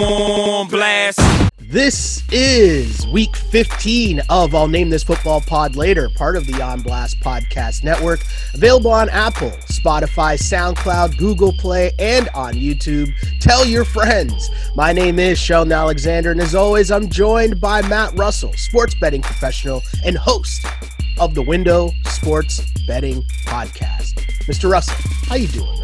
on blast. This is week 15 of I'll Name This Football Pod Later, part of the On Blast Podcast Network, available on Apple, Spotify, SoundCloud, Google Play, and on YouTube. Tell your friends. My name is Sheldon Alexander, and as always, I'm joined by Matt Russell, sports betting professional and host of the Window Sports Betting Podcast. Mr. Russell, how you doing?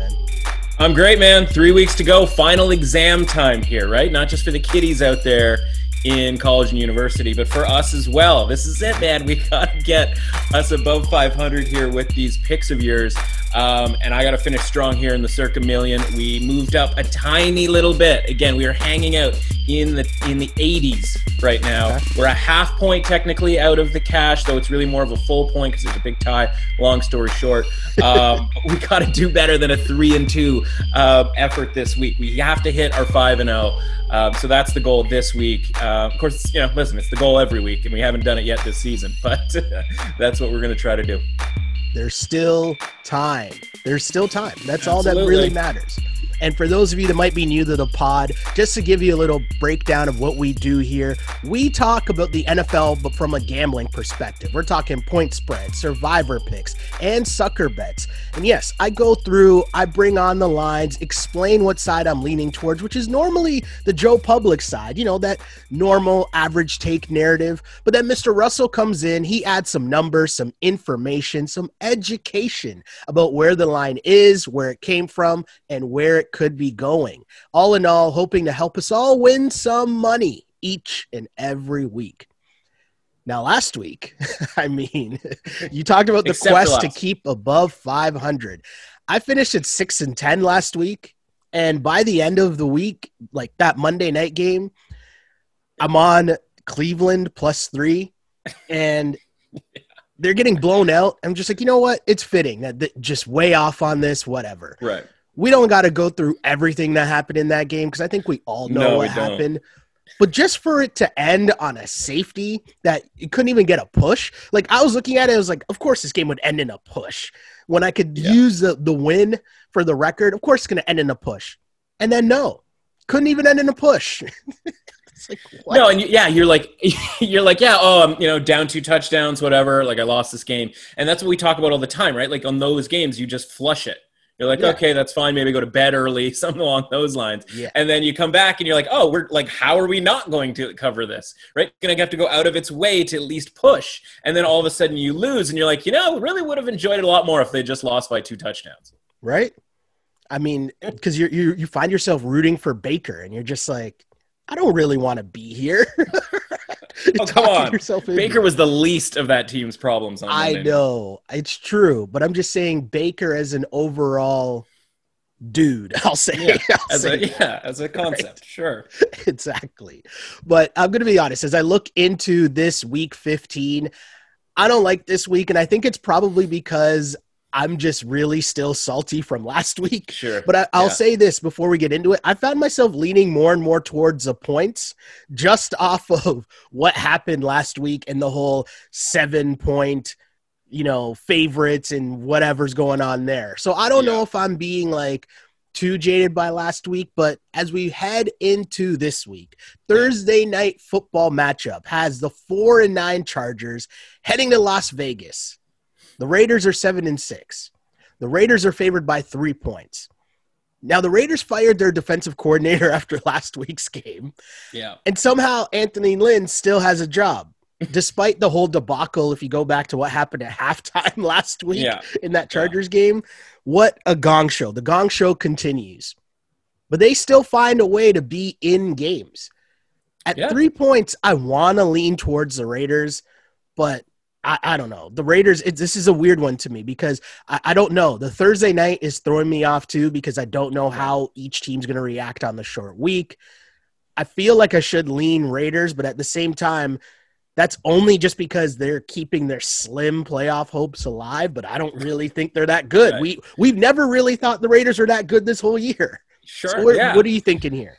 I'm great, man. Three weeks to go. Final exam time here, right? Not just for the kiddies out there in college and university, but for us as well. This is it, man. We got to get us above 500 here with these picks of yours. Um, and I got to finish strong here in the circa million. We moved up a tiny little bit. Again, we are hanging out in the in the 80s right now. Okay. We're a half point technically out of the cash, though it's really more of a full point because there's a big tie. Long story short, um, we got to do better than a three and two uh, effort this week. We have to hit our five and zero. Oh. Um, so that's the goal this week. Uh, of course, you know, listen, it's the goal every week, and we haven't done it yet this season, but that's what we're going to try to do. There's still time. There's still time. That's Absolutely. all that really matters. And for those of you that might be new to the pod, just to give you a little breakdown of what we do here, we talk about the NFL, but from a gambling perspective. We're talking point spreads, survivor picks, and sucker bets. And yes, I go through, I bring on the lines, explain what side I'm leaning towards, which is normally the Joe Public side, you know, that normal average take narrative. But then Mr. Russell comes in, he adds some numbers, some information, some education about where the line is, where it came from, and where it could be going. All in all, hoping to help us all win some money each and every week. Now, last week, I mean, you talked about the Except quest to keep above 500. I finished at 6 and 10 last week. And by the end of the week, like that Monday night game, I'm on Cleveland plus three. And they're getting blown out. I'm just like, you know what? It's fitting that, that just way off on this, whatever. Right we don't got to go through everything that happened in that game because I think we all know no, what happened. But just for it to end on a safety that you couldn't even get a push, like I was looking at it, I was like, of course this game would end in a push. When I could yeah. use the, the win for the record, of course it's going to end in a push. And then no, couldn't even end in a push. like, no, and you, yeah, you're like, you're like, yeah, oh, I'm, you know, down two touchdowns, whatever. Like I lost this game, and that's what we talk about all the time, right? Like on those games, you just flush it. You're like, yeah. okay, that's fine. Maybe go to bed early, something along those lines. Yeah. And then you come back and you're like, oh, we're like, how are we not going to cover this? Right? Going to have to go out of its way to at least push. And then all of a sudden you lose and you're like, you know, really would have enjoyed it a lot more if they just lost by two touchdowns. Right? I mean, because you you you find yourself rooting for Baker and you're just like, I don't really want to be here. oh, come on. Baker was the least of that team's problems. I know it's true, but I'm just saying Baker as an overall dude. I'll say, yeah, I'll as say a, yeah, as a concept, right? sure, exactly. But I'm going to be honest. As I look into this week 15, I don't like this week, and I think it's probably because I'm just really still salty from last week. Sure. But I, will yeah. say this before we get into it. I found myself leaning more and more towards the points just off of what happened last week and the whole seven point, you know, favorites and whatever's going on there. So I don't yeah. know if I'm being like too jaded by last week, but as we head into this week, Thursday night football matchup has the four and nine Chargers heading to Las Vegas the Raiders are seven and six. The Raiders are favored by three points. Now the Raiders fired their defensive coordinator after last week's game. Yeah. And somehow Anthony Lynn still has a job. Despite the whole debacle, if you go back to what happened at halftime last week yeah. in that Chargers yeah. game, what a gong show. The gong show continues. But they still find a way to be in games. At yeah. three points, I want to lean towards the Raiders, but I, I don't know. The Raiders, it, this is a weird one to me because I, I, don't know. The Thursday night is throwing me off too because I don't know how each team's going to react on the short week. I feel like I should lean Raiders, but at the same time, that's only just because they're keeping their slim playoff hopes alive. But I don't really think they're that good. Right. We we've never really thought the Raiders are that good this whole year. Sure. So yeah. What are you thinking here?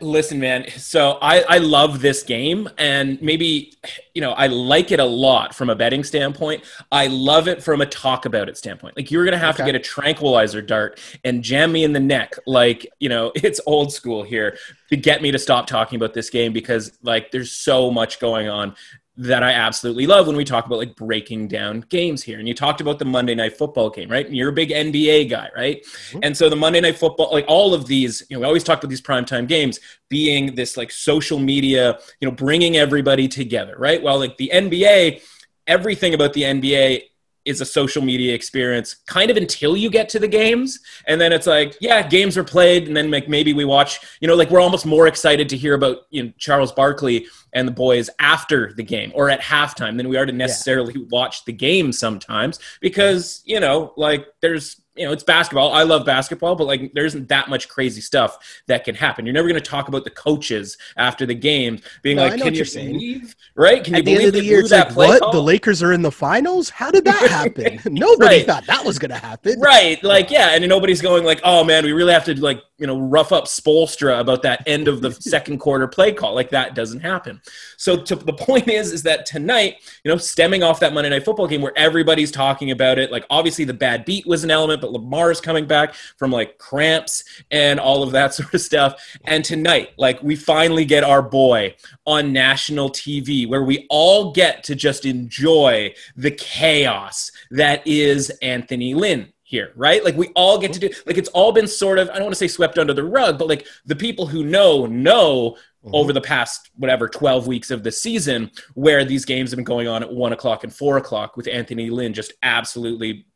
Listen, man. So I, I love this game, and maybe you know I like it a lot from a betting standpoint. I love it from a talk about it standpoint. Like you're gonna have okay. to get a tranquilizer dart and jam me in the neck, like you know it's old school here to get me to stop talking about this game because like there's so much going on that I absolutely love when we talk about like breaking down games here. And you talked about the Monday night football game, right? And you're a big NBA guy, right? Mm-hmm. And so the Monday night football, like all of these, you know, we always talk about these primetime games being this like social media, you know, bringing everybody together, right? Well, like the NBA, everything about the NBA is a social media experience kind of until you get to the games and then it's like yeah games are played and then like maybe we watch you know like we're almost more excited to hear about you know Charles Barkley and the boys after the game or at halftime than we are to necessarily yeah. watch the game sometimes because you know like there's you know, it's basketball. I love basketball, but like there isn't that much crazy stuff that can happen. You're never going to talk about the coaches after the game being no, like, "Can you believe?" Right? Can At you the believe end of the year, it's like, "What? Call? The Lakers are in the finals? How did that happen? Nobody right. thought that was going to happen." Right? Like, yeah, and nobody's going like, "Oh man, we really have to like you know rough up Spoelstra about that end of the second quarter play call." Like that doesn't happen. So to, the point is, is that tonight, you know, stemming off that Monday Night Football game where everybody's talking about it, like obviously the bad beat was an element, but Lamar is coming back from like cramps and all of that sort of stuff. And tonight, like we finally get our boy on national TV where we all get to just enjoy the chaos that is Anthony Lynn here, right? Like we all get to do like it's all been sort of I don't want to say swept under the rug, but like the people who know know mm-hmm. over the past whatever 12 weeks of the season where these games have been going on at one o'clock and four o'clock with Anthony Lynn just absolutely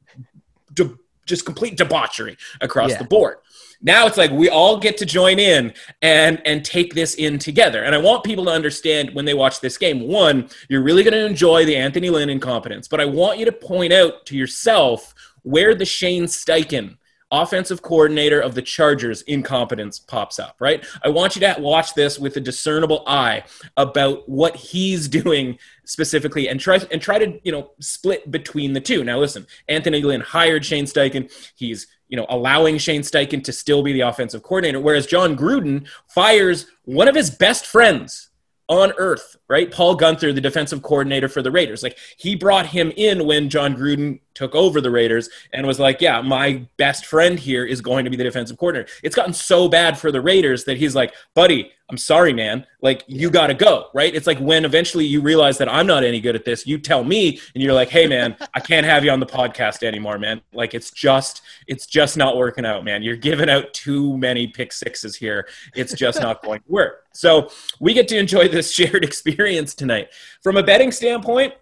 de- just complete debauchery across yeah. the board. Now it's like we all get to join in and and take this in together. And I want people to understand when they watch this game. One, you're really going to enjoy the Anthony Lynn incompetence, but I want you to point out to yourself where the Shane Steichen offensive coordinator of the Chargers incompetence pops up, right? I want you to watch this with a discernible eye about what he's doing specifically and try and try to, you know, split between the two. Now listen, Anthony Lynn hired Shane Steichen. He's, you know, allowing Shane Steichen to still be the offensive coordinator whereas Jon Gruden fires one of his best friends on earth, right? Paul Guenther, the defensive coordinator for the Raiders. Like he brought him in when Jon Gruden took over the Raiders and was like, yeah, my best friend here is going to be the defensive coordinator. It's gotten so bad for the Raiders that he's like, buddy, I'm sorry, man. Like, you got to go, right? It's like when eventually you realize that I'm not any good at this, you tell me and you're like, hey, man, I can't have you on the podcast anymore, man. Like, it's just, it's just not working out, man. You're giving out too many pick sixes here. It's just not going to work. So we get to enjoy this shared experience tonight. From a betting standpoint,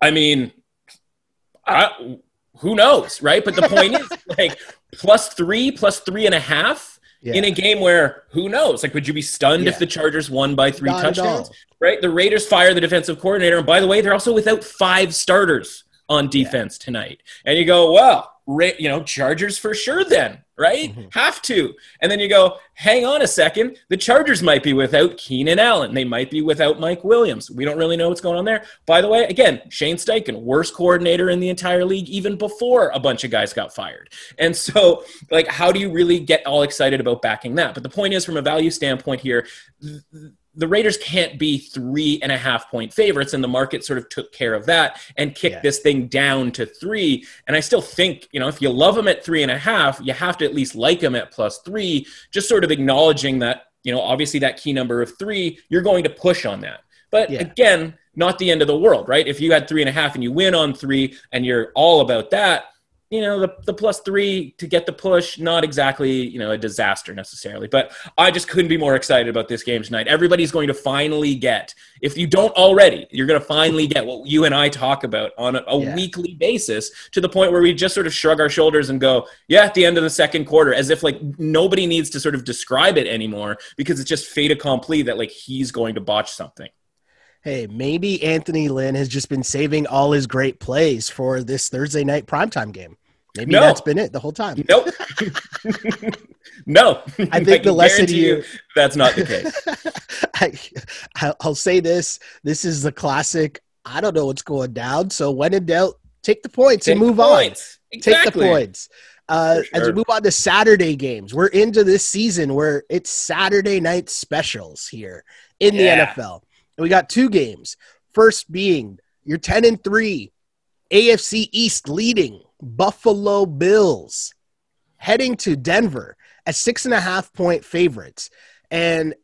I mean, I, who knows, right? But the point is, like, plus three, plus three and a half yeah. in a game where who knows? Like, would you be stunned yeah. if the Chargers won by three Not touchdowns? Right? The Raiders fire the defensive coordinator, and by the way, they're also without five starters on defense yeah. tonight. And you go, well, you know, Chargers for sure then, right? Mm-hmm. Have to. And then you go, hang on a second. The Chargers might be without Keenan Allen. They might be without Mike Williams. We don't really know what's going on there. By the way, again, Shane Steichen, worst coordinator in the entire league, even before a bunch of guys got fired. And so, like, how do you really get all excited about backing that? But the point is, from a value standpoint here, the Raiders can't be three and a half point favorites, and the market sort of took care of that and kicked yeah. this thing down to three. And I still think, you know, if you love them at three and a half, you have to at least like them at plus three, just sort of acknowledging that, you know, obviously that key number of three, you're going to push on that. But yeah. again, not the end of the world, right? If you had three and a half and you win on three and you're all about that, you know the, the plus three to get the push not exactly you know a disaster necessarily but i just couldn't be more excited about this game tonight everybody's going to finally get if you don't already you're going to finally get what you and i talk about on a, a yeah. weekly basis to the point where we just sort of shrug our shoulders and go yeah at the end of the second quarter as if like nobody needs to sort of describe it anymore because it's just fait accompli that like he's going to botch something hey, maybe Anthony Lynn has just been saving all his great plays for this Thursday night primetime game. Maybe no. that's been it the whole time. Nope. no. I think I the lesson here you, that's not the case. I, will say this. This is the classic. I don't know what's going down. So when in doubt, take the points take and move on. Exactly. Take the points. Uh, sure. As we move on to Saturday games, we're into this season where it's Saturday night specials here in the. NFL. And we got two games. First being your 10 and 3 AFC East leading Buffalo Bills heading to Denver as six and a half point favorites. And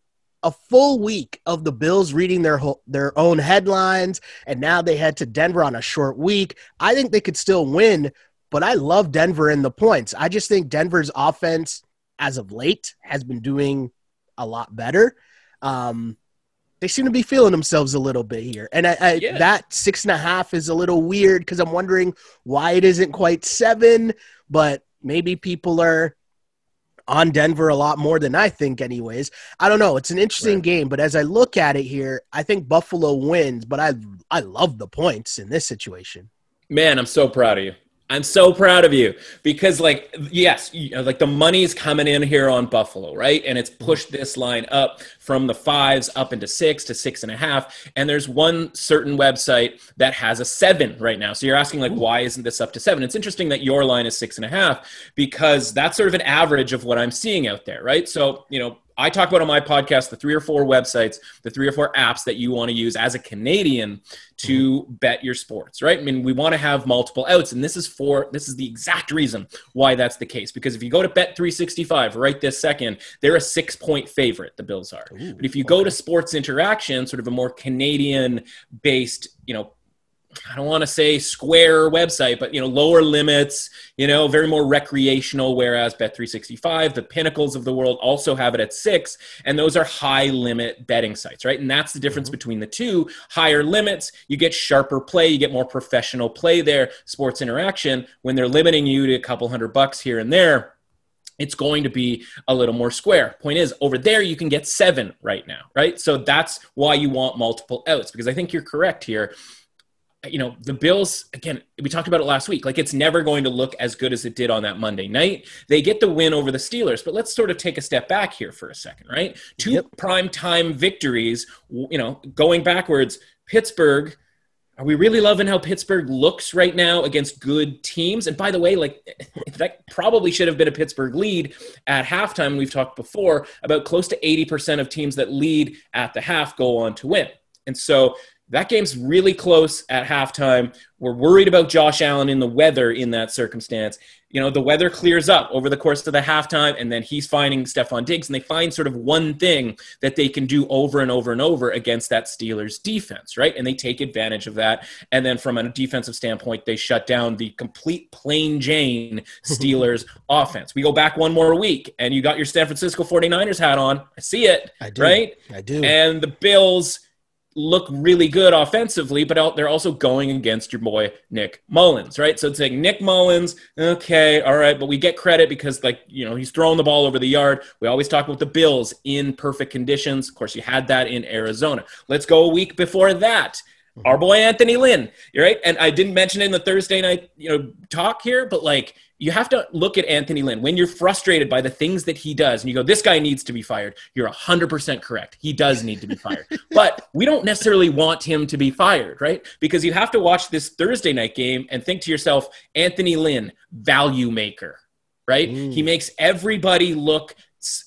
a full week of the Bills reading their their own headlines, and now they head to Denver on a short week. I think they could still win, but I love Denver in the points. I just think Denver's offense, as of late, has been doing a lot better. Um, they seem to be feeling themselves a little bit here, and I, I, yeah. that six and a half is a little weird because I'm wondering why it isn't quite seven. But maybe people are on Denver a lot more than I think, anyways. I don't know. It's an interesting right. game, but as I look at it here, I think Buffalo wins. But I I love the points in this situation. Man, I'm so proud of you. I'm so proud of you because, like, yes, uh, like the money's coming in here on Buffalo, right? And it's mm-hmm. pushed this line up from the fives up into six to six and a half. And there's one certain website that has a seven right now. So you're asking, like, why isn't this up to seven? It's interesting that your line is six and a half because that's sort of an average of what I'm seeing out there, right? So, you know, I talk about on my podcast the three or four websites, the three or four apps that you want to use as a Canadian to mm-hmm. bet your sports, right? I mean, we want to have multiple outs, and this is for this is the exact reason why that's the case. Because if you go to Bet 365 right this second, they're a six point favorite. The Bills are, Ooh, but if you go to Sports Interaction, sort of a more Canadian based, you know, I don't want to say square website, but you know, lower limits, you know, very more recreational. Whereas Bet365, the pinnacles of the world also have it at six, and those are high limit betting sites, right? And that's the difference mm-hmm. between the two. Higher limits, you get sharper play, you get more professional play there. Sports interaction, when they're limiting you to a couple hundred bucks here and there, it's going to be a little more square. Point is, over there, you can get seven right now, right? So that's why you want multiple outs, because I think you're correct here you know, the Bills, again, we talked about it last week. Like, it's never going to look as good as it did on that Monday night. They get the win over the Steelers, but let's sort of take a step back here for a second, right? Two yep. prime time victories, you know, going backwards. Pittsburgh, are we really loving how Pittsburgh looks right now against good teams? And by the way, like, that probably should have been a Pittsburgh lead at halftime. We've talked before about close to 80% of teams that lead at the half go on to win. And so, that game's really close at halftime. We're worried about Josh Allen in the weather in that circumstance. You know, the weather clears up over the course of the halftime, and then he's finding Stefon Diggs, and they find sort of one thing that they can do over and over and over against that Steelers defense, right? And they take advantage of that. And then from a defensive standpoint, they shut down the complete plain Jane Steelers offense. We go back one more week, and you got your San Francisco 49ers hat on. I see it, I do. right? I do. And the Bills – look really good offensively, but they're also going against your boy Nick Mullens, right? So it's like Nick Mullens, okay, all right, but we get credit because like you know he's throwing the ball over the yard. We always talk about the Bills in perfect conditions. Of course, you had that in Arizona. Let's go a week before that. Our boy Anthony Lynn, right? And I didn't mention it in the Thursday night, you know, talk here, but like you have to look at Anthony Lynn when you're frustrated by the things that he does and you go, this guy needs to be fired. You're 100% correct. He does need to be fired. but we don't necessarily want him to be fired, right? Because you have to watch this Thursday night game and think to yourself, Anthony Lynn, value maker, right? Mm. He makes everybody look,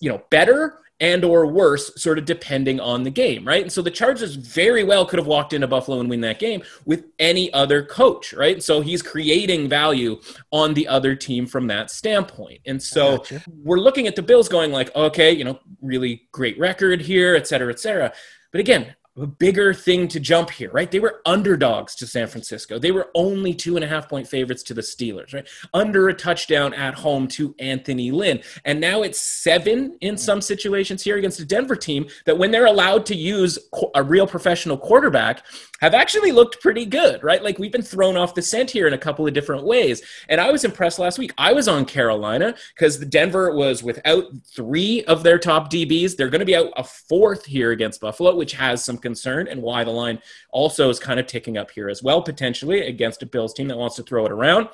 you know, better and or worse sort of depending on the game right? And so the chargers very well could have walked into buffalo and win that game with any other coach right? So he's creating value on the other team from that standpoint. And so gotcha. we're looking at the bills going like okay you know really great record here et cetera et cetera. But again a bigger thing to jump here, right? They were underdogs to San Francisco. They were only two and a half point favorites to the Steelers, right? Under a touchdown at home to Anthony Lynn. And now it's seven in some situations here against a Denver team that when they're allowed to use a real professional quarterback, have actually looked pretty good, right? Like we've been thrown off the scent here in a couple of different ways. And I was impressed last week. I was on Carolina because the Denver was without three of their top DBs. They're going to be out a fourth here against Buffalo, which has some concern and why the line also is kind of ticking up here as well, potentially against a Bills team that wants to throw it around.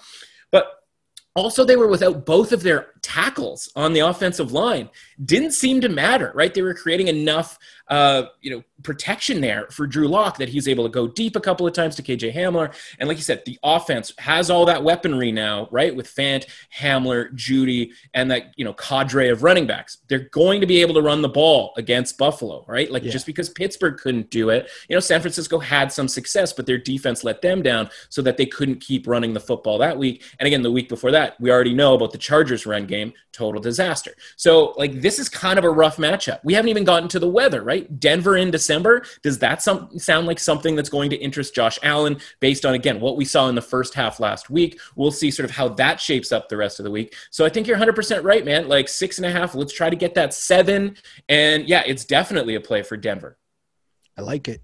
But Also, they were without both of their tackles on the offensive line. Didn't seem to matter, right? They were creating enough uh, you know, protection there for Drew Lock that he's able to go deep a couple of times to KJ Hamler. And like you said, the offense has all that weaponry now, right? With Fant, Hamler, Jeudy, and that, you know, cadre of running backs. They're going to be able to run the ball against Buffalo, right? Like yeah. just because Pittsburgh couldn't do it, you know, San Francisco had some success, but their defense let them down so that they couldn't keep running the football that week. And again, the week before that, we already know about the Chargers run game, total disaster. So, like, this is kind of a rough matchup. We haven't even gotten to the weather, right? Right? Denver in December. Does that some, sound like something that's going to interest Josh Allen based on, again, what we saw in the first half last week? We'll see sort of how that shapes up the rest of the week. So I think you're 100% right, man. Like six and a half. Let's try to get that seven. And yeah, it's definitely a play for Denver. I like it.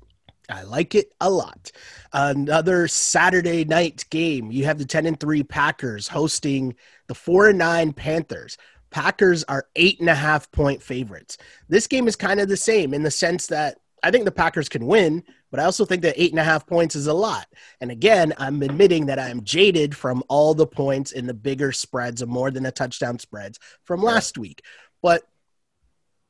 I like it a lot. Another Saturday night game. You have the 10 and 3 Packers hosting the 4 and 9 Panthers. Packers are eight and a half point favorites. This game is kind of the same in the sense that I think the Packers can win, but I also think that eight and a half points is a lot. And again, I'm admitting that I'm jaded from all the points in the bigger spreads of more than a touchdown spreads from last week. But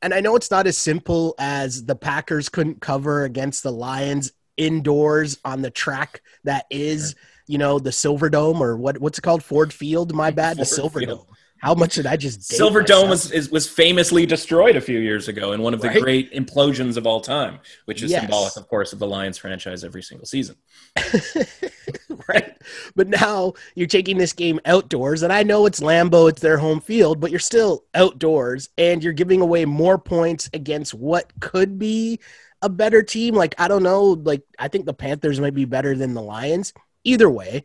and I know it's not as simple as the Packers couldn't cover against the Lions indoors on the track that is, you know, the Silverdome or what what's it called? Ford Field, my bad, Ford the Silverdome. How much did I just? Silver Dome was is, was famously destroyed a few years ago in one of the right? great implosions of all time, which is yes. symbolic, of course, of the Lions franchise every single season. right, but now you're taking this game outdoors, and I know it's Lambeau, it's their home field, but you're still outdoors, and you're giving away more points against what could be a better team. Like I don't know, like I think the Panthers might be better than the Lions. Either way,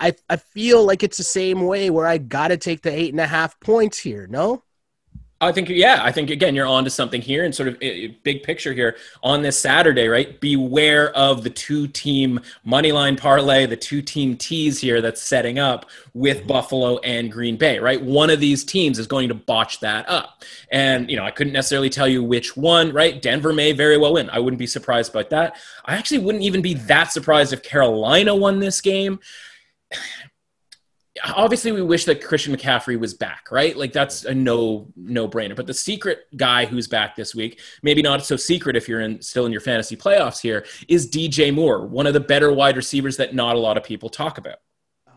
I I feel like it's the same way where I got to take the eight and a half points here. No. I think, yeah, I think again, you're on to something here and sort of big picture here on this Saturday, right? Beware of the two team money line parlay, the two team teas here that's setting up with mm-hmm. Buffalo and Green Bay, right? One of these teams is going to botch that up. And, you know, I couldn't necessarily tell you which one, right? Denver may very well win. I wouldn't be surprised about that. I actually wouldn't even be that surprised if Carolina won this game obviously we wish that Christian McCaffrey was back, right? Like that's a no no brainer. But the secret guy who's back this week, maybe not so secret if you're in still in your fantasy playoffs here, is DJ Moore, one of the better wide receivers that not a lot of people talk about.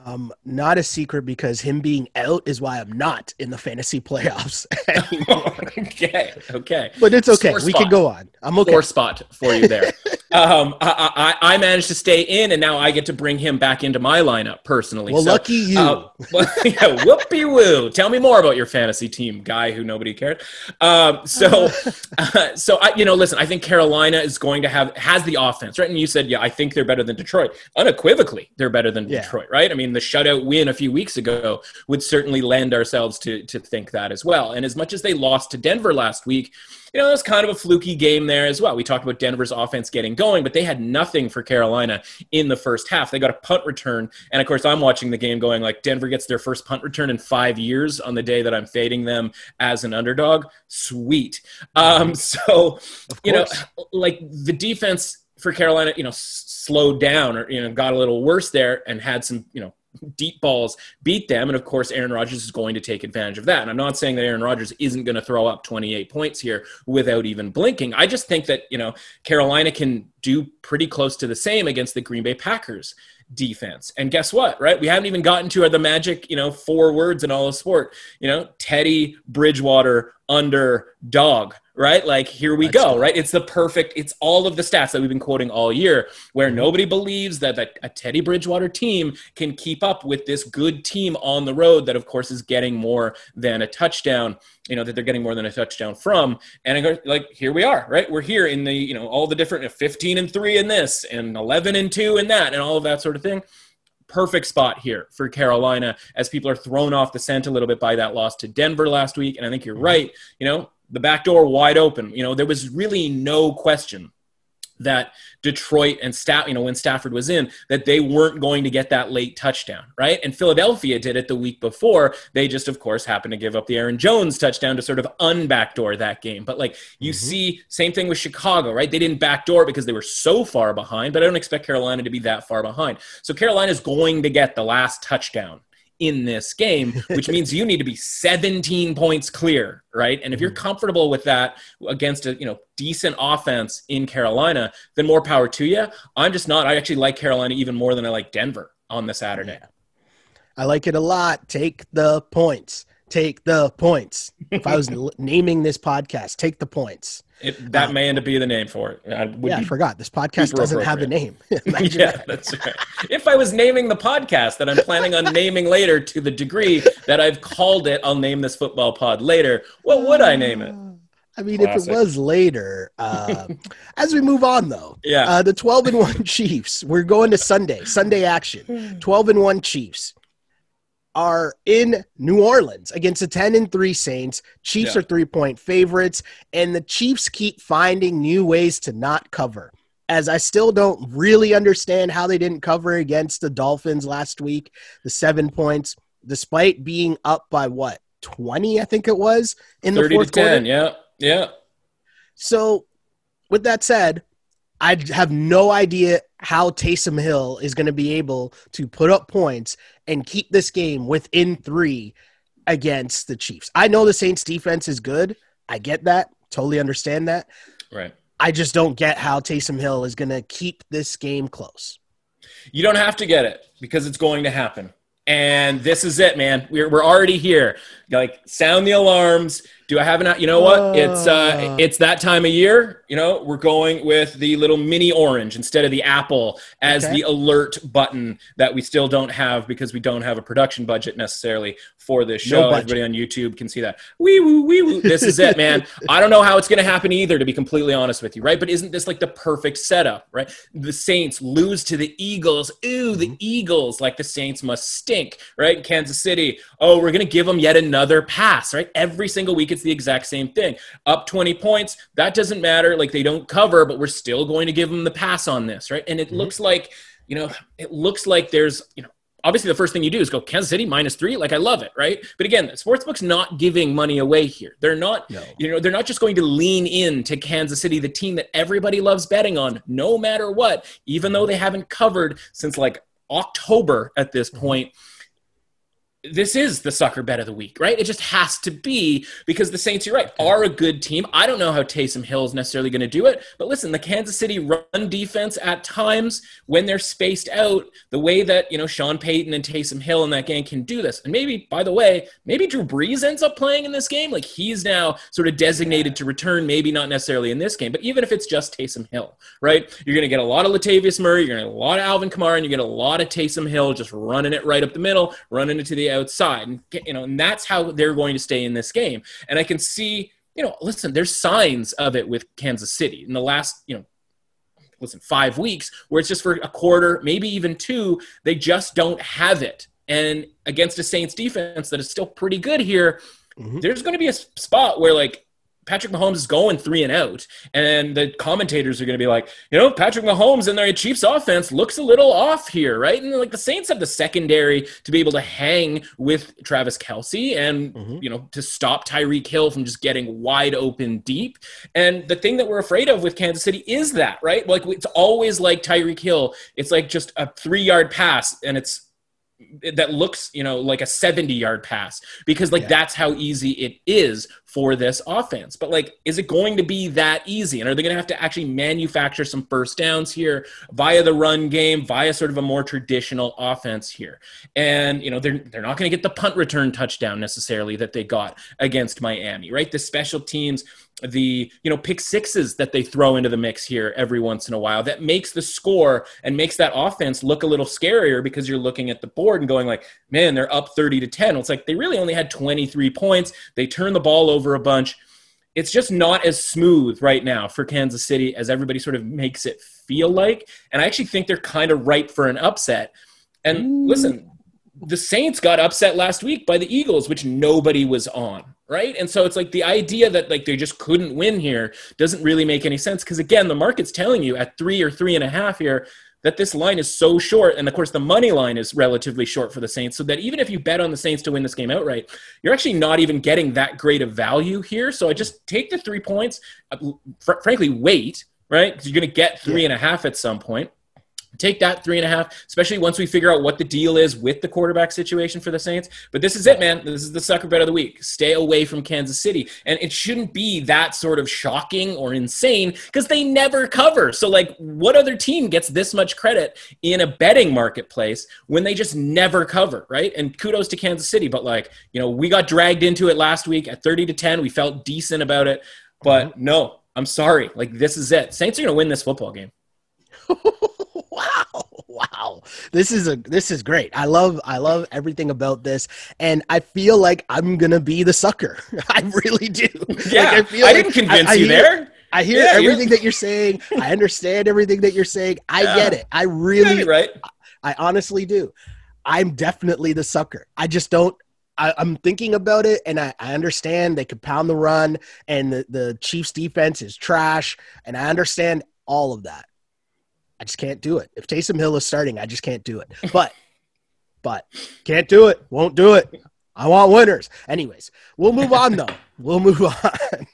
Um, not a secret because him being out is why I'm not in the fantasy playoffs anymore. okay, okay, but it's okay. we can go on. I'm okay. Four spot for you there. um, I, I, I, managed to stay in, and now I get to bring him back into my lineup personally. Well, so, lucky you. Uh, well, yeah, whoopee woo. Tell me more about your fantasy team, guy who nobody cared. Um, so, uh, so I, you know, listen. I think Carolina is going to have has the offense, right? And you said, yeah, I think they're better than Detroit. Unequivocally, they're better than yeah. Detroit, right? I mean the shutout win a few weeks ago would certainly lend ourselves to to think that as well. And as much as they lost to Denver last week, you know, it was kind of a fluky game there as well. We talked about Denver's offense getting going, but they had nothing for Carolina in the first half. They got a punt return, and of course, I'm watching the game going like Denver gets their first punt return in five years on the day that I'm fading them as an underdog. Sweet. Um, so you know, like the defense for Carolina, you know, slowed down or you know got a little worse there and had some you know deep balls beat them. And of course, Aaron Rodgers is going to take advantage of that. And I'm not saying that Aaron Rodgers isn't going to throw up 28 points here without even blinking. I just think that, you know, Carolina can do pretty close to the same against the Green Bay Packers defense. And guess what, right? We haven't even gotten to the magic, you know, four words in all of sport. You know, Teddy Bridgewater under dog, right? Like here we go, right? It's the perfect, it's all of the stats that we've been quoting all year where mm-hmm. nobody believes that, that a Teddy Bridgewater team can keep up with this good team on the road that of course is getting more than a touchdown, you know, that they're getting more than a touchdown from. And like, here we are, right? We're here in the, you know, all the different 15 and three in this and 11 and two in that and all of that sort of thing perfect spot here for Carolina as people are thrown off the scent a little bit by that loss to Denver last week. And I think you're mm-hmm. right. You know, the back door wide open. You know, there was really no question that Detroit and Staff, you know, when Stafford was in, that they weren't going to get that late touchdown, right? And Philadelphia did it the week before. They just, of course, happened to give up the Aaron Jones touchdown to sort of unbackdoor that game. But like you mm-hmm. see, same thing with Chicago, right? They didn't backdoor because they were so far behind, but I don't expect Carolina to be that far behind. So Carolina is going to get the last touchdown in this game, which means you need to be 17 points clear, right? And if you're mm-hmm. comfortable with that against a you know decent offense in Carolina, then more power to you. I'm just not. I actually like Carolina even more than I like Denver on the Saturday. Yeah. I like it a lot. Take the points. Take the points. If I was naming this podcast, take the points. It, that uh, may end up being the name for it. I yeah, I forgot. This podcast doesn't have a name. yeah, that. that's right. If I was naming the podcast that I'm planning on naming later to the degree that I've called it, I'll name this football pod later. What would I name it? I mean, Classic. if it was later, uh, as we move on though, yeah, uh, the 12 and 1 Chiefs, we're going to Sunday, Sunday action. 12 and 1 Chiefs are in New Orleans against the 10 and 3 Saints. Chiefs yeah. are three point favorites, and the Chiefs keep finding new ways to not cover. As I still don't really understand how they didn't cover against the Dolphins last week, the seven points, despite being up by what, 20, I think it was in the fourth 10, quarter. Yeah. Yeah. So, with that said, I have no idea how Taysom Hill is going to be able to put up points and keep this game within three against the Chiefs. I know the Saints defense is good. I get that. Totally understand that. Right. I just don't get how Taysom Hill is going to keep this game close. You don't have to get it because it's going to happen. And this is it, man. We're, we're already here. Like, sound the alarms do I have an? You know what? It's uh, ah. it's that time of year. You know, we're going with the little mini orange instead of the apple as okay. the alert button that we still don't have because we don't have a production budget necessarily for this show. No Everybody on YouTube can see that. Wee woo, wee woo. This is it, man. I don't know how it's going to happen either, to be completely honest with you, right? But isn't this like the perfect setup, right? The Saints lose to the Eagles. Ooh, the mm-hmm. Eagles, like the Saints must stink, right? Kansas City. Oh, we're going to give them yet another pass, right? Every single week, it's it's the exact same thing. Up 20 points, that doesn't matter. Like they don't cover, but we're still going to give them the pass on this, right? And it mm-hmm. looks like, you know, it looks like there's, you know, obviously the first thing you do is go Kansas City minus three. Like I love it, right? But again, the sportsbook's not giving money away here. They're not, no. you know, they're not just going to lean in to Kansas City, the team that everybody loves betting on, no matter what, even though they haven't covered since like October at this mm-hmm. point. Mm-hmm this is the sucker bet of the week, right? It just has to be because the Saints, you're right, are a good team. I don't know how Taysom Hill is necessarily going to do it, but listen, the Kansas City run defense at times when they're spaced out, the way that you know Sean Payton and Taysom Hill and that gang can do this, and maybe by the way, maybe Drew Brees ends up playing in this game. Like he's now sort of designated to return, maybe not necessarily in this game, but even if it's just Taysom Hill, right? You're going to get a lot of Latavius Murray, you're going to get a lot of Alvin Kamara, and you get a lot of Taysom Hill just running it right up the middle, running it to the outside. And, you know, and that's how they're going to stay in this game. And I can see, you know, listen, there's signs of it with Kansas City in the last, you know, listen, five weeks where it's just for a quarter, maybe even two, they just don't have it. And against a Saints defense that is still pretty good here, mm-hmm. there's going to be a spot where like Patrick Mahomes is going three and out, and the commentators are going to be like, you know, Patrick Mahomes and their Chiefs offense looks a little off here, right? And like the Saints have the secondary to be able to hang with Travis Kelce and mm-hmm. you know to stop Tyreek Hill from just getting wide open deep. And the thing that we're afraid of with Kansas City is that, right? Like it's always like Tyreek Hill. It's like just a three yard pass, and it's that looks you know like a 70 yard pass because like yeah. that's how easy it is for this offense. But like is it going to be that easy? And are they going to have to actually manufacture some first downs here via the run game via sort of a more traditional offense here? And you know they're they're not going to get the punt return touchdown necessarily that they got against Miami right? The special teams the you know pick sixes that they throw into the mix here every once in a while that makes the score and makes that offense look a little scarier because you're looking at the board and going like man they're up 30 to 10 it's like they really only had 23 points. They turn the ball over a bunch. It's just not as smooth right now for Kansas City as everybody sort of makes it feel like. And I actually think they're kind of ripe for an upset. And mm. listen the Saints got upset last week by the Eagles, which nobody was on, right? And so it's like the idea that like they just couldn't win here doesn't really make any sense. Because again, the market's telling you at three or three and a half here that this line is so short, and of course the money line is relatively short for the Saints, so that even if you bet on the Saints to win this game outright, you're actually not even getting that great of value here. So I just take the three points, uh, fr- frankly, wait, right? Because you're going to get three yeah. and a half at some point take that three and a half, especially once we figure out what the deal is with the quarterback situation for the Saints. But this is it, man. This is the sucker bet of the week. Stay away from Kansas City. And it shouldn't be that sort of shocking or insane because they never cover. So, like, what other team gets this much credit in a betting marketplace when they just never cover, right? And kudos to Kansas City. But, like, you know, we got dragged into it last week at 30 to 10. We felt decent about it. But mm-hmm. no, I'm sorry. Like, this is it. Saints are going to win this football game. wow. Wow. This is a this is great. I love i love everything about this. And i feel like i'm gonna be the sucker. I really do. Yeah. Like, I, feel I like didn't convince I, I you hear, there. I hear yeah, everything that you're saying. I understand everything that you're saying. I yeah. get it. I really right. I, I honestly do. I'm definitely the sucker. I just don't I, am thinking about it and I, I, understand they could pound the run and the, the Chiefs defense is trash. And I understand all of that. I just can't do it. If Taysom Hill is starting, I just can't do it. But, but can't do it. Won't do it. I want winners. Anyways, we'll move on though. We'll move on.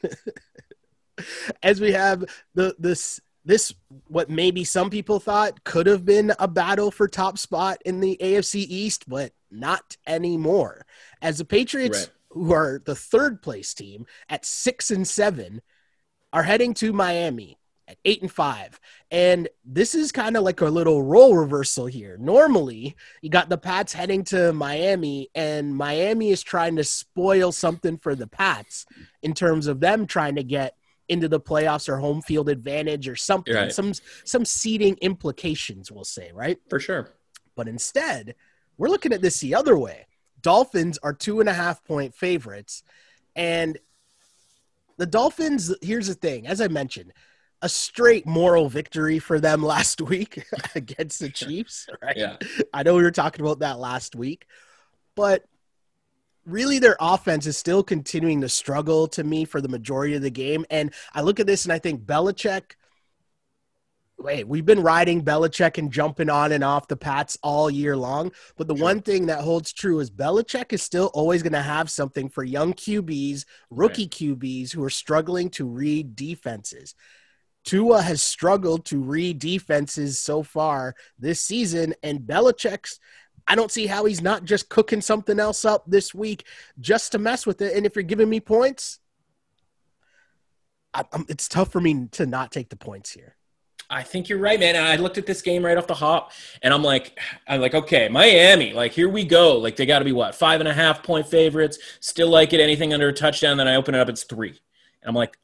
As we have the this this what maybe some people thought could have been a battle for top spot in the AFC East, but not anymore. As the Patriots, right. who are the third place team at six and seven, are heading to Miami at eight and five. And this is kind of like a little role reversal here. Normally, you got the Pats heading to Miami, and Miami is trying to spoil something for the Pats in terms of them trying to get into the playoffs or home field advantage or something, right. some some seeding implications, we'll say, right? For sure. But instead, we're looking at this the other way. Dolphins are two and a half point favorites, and the Dolphins. Here's the thing, as I mentioned, a straight moral victory for them last week against the Chiefs, right? Yeah. I know we were talking about that last week, but really their offense is still continuing to struggle to me for the majority of the game. And I look at this and I think Belichick – wait, we've been riding Belichick and jumping on and off the Pats all year long. But the sure. one thing that holds true is Belichick is still always going to have something for young QBs, rookie right. QBs who are struggling to read defenses. Tua has struggled to read defenses so far this season, and Belichick's. I don't see how he's not just cooking something else up this week just to mess with it. And if you're giving me points, I, it's tough for me to not take the points here. I think you're right, man. I looked at this game right off the hop, and I'm like, I'm like, okay, Miami, like here we go. Like they got to be what five and a half point favorites. Still like it. Anything under a touchdown. Then I open it up, it's three, and I'm like,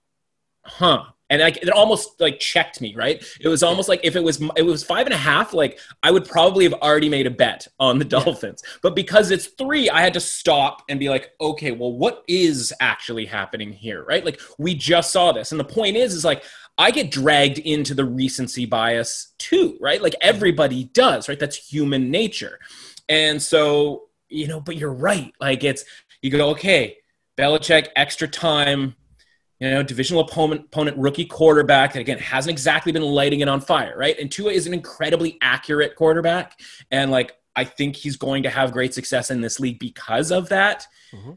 huh and like it almost like checked me right it was almost like if it was it was five and a half like i would probably have already made a bet on the dolphins but because it's three i had to stop and be like okay well what is actually happening here right like we just saw this and the point is is like I get dragged into the recency bias too, right? Like everybody does, right? That's human nature. And so, you know, but you're right. Like it's, you go, okay, Belichick, extra time, you know, divisional opponent, opponent rookie quarterback that again hasn't exactly been lighting it on fire, right? And Tua is an incredibly accurate quarterback, and like I think he's going to have great success in this league because of that. Mm-hmm.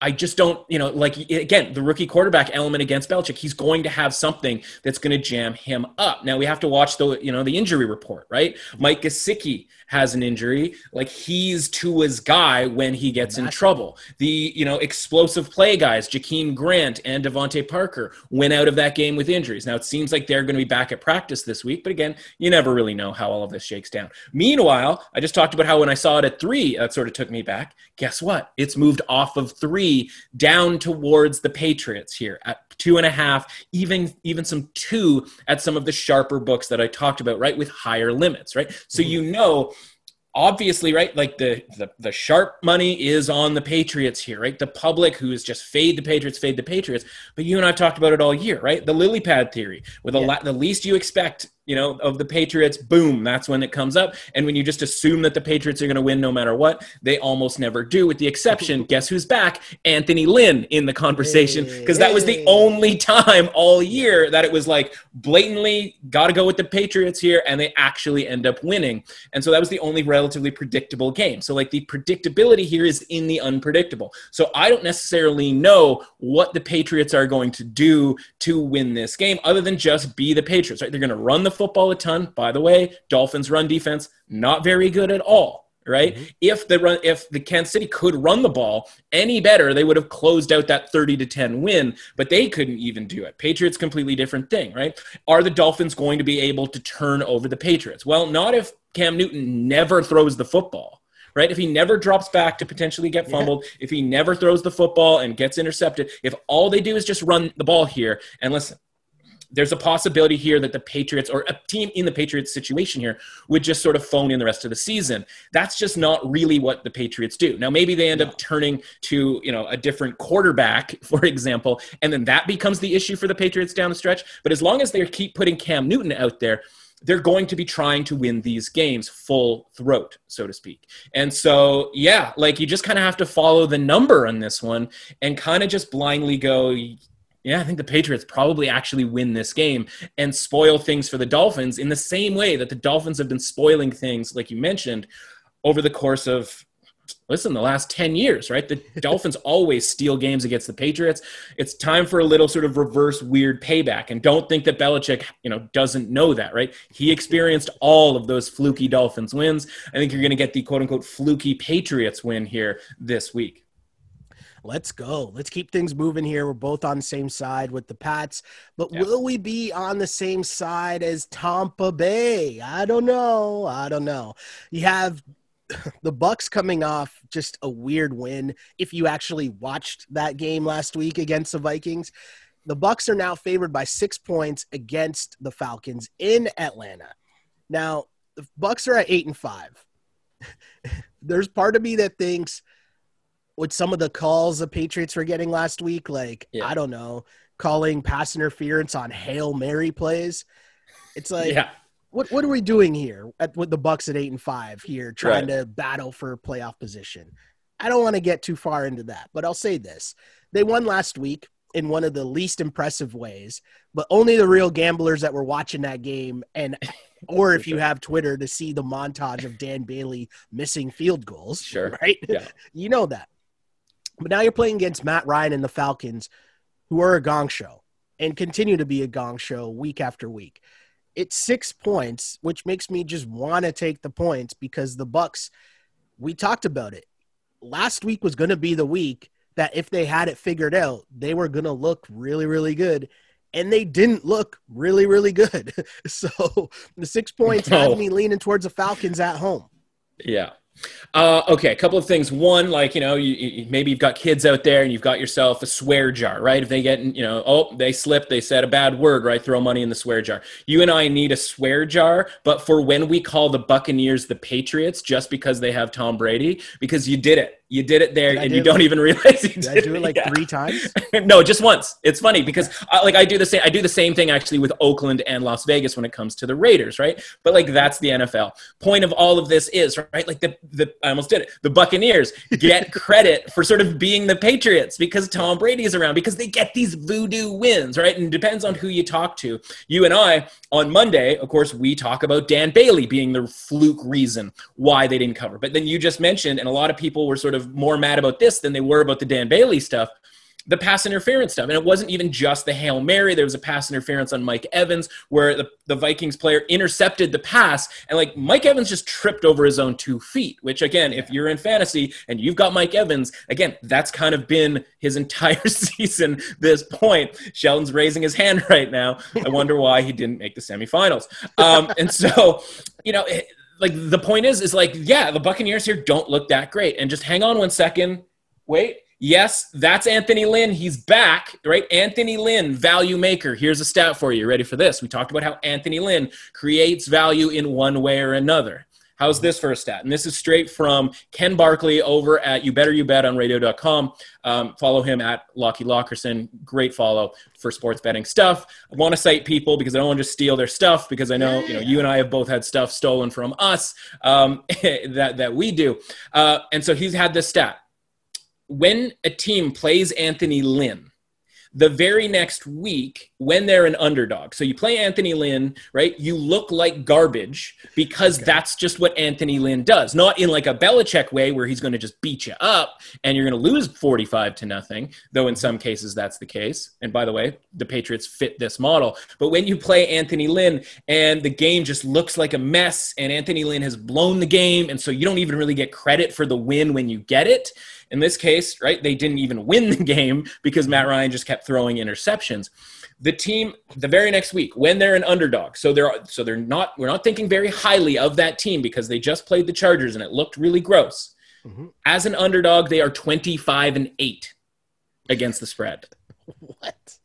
I just don't, you know, like again, the rookie quarterback element against Belichick, he's going to have something that's going to jam him up. Now we have to watch the, you know, the injury report, right? Mike Gesicki has an injury, like he's Tua's guy when he gets in trouble. The, you know, explosive play guys, Jakeem Grant and DeVante Parker went out of that game with injuries. Now it seems like they're going to be back at practice this week, but again, you never really know how all of this shakes down. Meanwhile, I just talked about how when I saw it at three, that sort of took me back. Guess what? It's moved off of three down towards the Patriots here at two and a half, even even some two at some of the sharper books that I talked about, right, with higher limits, right? So mm-hmm. you know obviously right like the, the the sharp money is on the patriots here right the public who is just fade the patriots fade the patriots but you and i've talked about it all year right the lily pad theory with yeah. la- the least you expect you know, of the Patriots, boom, that's when it comes up. And when you just assume that the Patriots are going to win no matter what, they almost never do, with the exception, guess who's back? Anthony Lynn in the conversation, because that was the only time all year that it was like blatantly got to go with the Patriots here, and they actually end up winning. And so that was the only relatively predictable game. So, like, the predictability here is in the unpredictable. So I don't necessarily know what the Patriots are going to do to win this game, other than just be the Patriots, right? They're going to run the football a ton. By the way, Dolphins run defense not very good at all right? Mm-hmm. If the run, if the Kansas City could run the ball any better, they would have closed out that 30 to 10 win, but they couldn't even do it. Patriots completely different thing, right? Are the Dolphins going to be able to turn over the Patriots? Well, not if Cam Newton never throws the football. Right? If he never drops back to potentially get fumbled, yeah. if he never throws the football and gets intercepted, if all they do is just run the ball here, and listen, there's a possibility here that the Patriots or a team in the Patriots situation here would just sort of phone in the rest of the season. That's just not really what the Patriots do. Now maybe they end up turning to, you know, a different quarterback, for example, and then that becomes the issue for the Patriots down the stretch, but as long as they keep putting Cam Newton out there, they're going to be trying to win these games full throat, so to speak. And so, yeah, like you just kind of have to follow the number on this one and kind of just blindly go, yeah, I think the Patriots probably actually win this game and spoil things for the Dolphins in the same way that the Dolphins have been spoiling things, like you mentioned, over the course of listen the last 10 years right? The dolphins always steal games against the patriots. It's time for a little sort of reverse weird payback and don't think that Belichick you know doesn't know that right? He experienced all of those fluky dolphins wins. I think you're going to get the quote unquote fluky patriots win here this week let's go. Let's keep things moving here. We're both on the same side with the Pats, but yep. will we be on the same side as Tampa Bay? I don't know. I don't know. You have the Bucks coming off just a weird win. If you actually watched that game last week against the Vikings, the Bucks are now favored by 6 points against the Falcons in Atlanta. Now, the Bucks are at 8 and 5. There's part of me that thinks with some of the calls the Patriots were getting last week, like yeah. I don't know, calling pass interference on hail mary plays. It's like, yeah. what what are we doing here at with the Bucks at eight and five here, trying right. to battle for playoff position? I don't want to get too far into that, but I'll say this: they won last week in one of the least impressive ways, but only the real gamblers that were watching that game and or if you have Twitter to see the montage of Dan Bailey missing field goals, sure, right? Yeah. you know that. But now you're playing against Matt Ryan and the Falcons, who are a gong show and continue to be a gong show week after week. It's six points, which makes me just want to take the points because the Bucks, we talked about it. Last week was going to be the week that if they had it figured out, they were going to look really, really good. And they didn't look really, really good. so the six points no. had me leaning towards the Falcons at home. Yeah. Uh, okay, a couple of things. One, like you know, you, you, maybe you've got kids out there and you've got yourself a swear jar, right? If they get, you know, oh, they slipped, they said a bad word, right? Throw money in the swear jar. You and I need a swear jar, but for when we call the Buccaneers the Patriots, just because they have Tom Brady, because you did it. You did it there, did and you don't even realize you did, did I do it like yeah. three times. no, just once. It's funny because uh, like I do the same. I do the same thing actually with Oakland and Las Vegas when it comes to the Raiders, right? But like that's the NFL. Point of all of this is right. Like the the I almost did it. The Buccaneers get credit for sort of being the Patriots because Tom Brady is around because they get these voodoo wins, right? And it depends on who you talk to. You and I on Monday, of course, we talk about Dan Bailey being the fluke reason why they didn't cover. But then you just mentioned, and a lot of people were sort of more mad about this than they were about the Dan Bailey stuff the pass interference stuff. And it wasn't even just the Hail Mary. There was a pass interference on Mike Evans where the, the Vikings player intercepted the pass. And like Mike Evans just tripped over his own two feet, which again, if you're in fantasy and you've got Mike Evans, again, that's kind of been his entire season this point. Sheldon's raising his hand right now. I wonder why he didn't make the semifinals. Um, and so, you know, like the point is, is like, yeah, the Buccaneers here don't look that great. And just hang on one second. Wait. Yes, that's Anthony Lynn. He's back, right? Anthony Lynn, value maker. Here's a stat for you. Ready for this? We talked about how Anthony Lynn creates value in one way or another. How's this for a stat? And this is straight from Ken Barkley over at You Better You Bet on radio.com. Um, follow him at Lockie Lockerson. Great follow for sports betting stuff. I want to cite people because I don't want to just steal their stuff because I know, you know, you and I have both had stuff stolen from us um, that, that we do. Uh, and so he's had this stat. When a team plays Anthony Lynn, the very next week when they're an underdog. So you play Anthony Lynn, right? You look like garbage because okay. that's just what Anthony Lynn does. Not in like a Belichick way where he's going to just beat you up and you're going to lose 45 to nothing, though in some cases that's the case. And by the way, the Patriots fit this model. But when you play Anthony Lynn and the game just looks like a mess and Anthony Lynn has blown the game and so you don't even really get credit for the win when you get it, in this case, right, they didn't even win the game because Matt Ryan just kept throwing interceptions. The team the very next week when they're an underdog, so they're so they're not we're not thinking very highly of that team because they just played the Chargers and it looked really gross. Mm-hmm. As an underdog, they are 25 and 8 against the spread. What?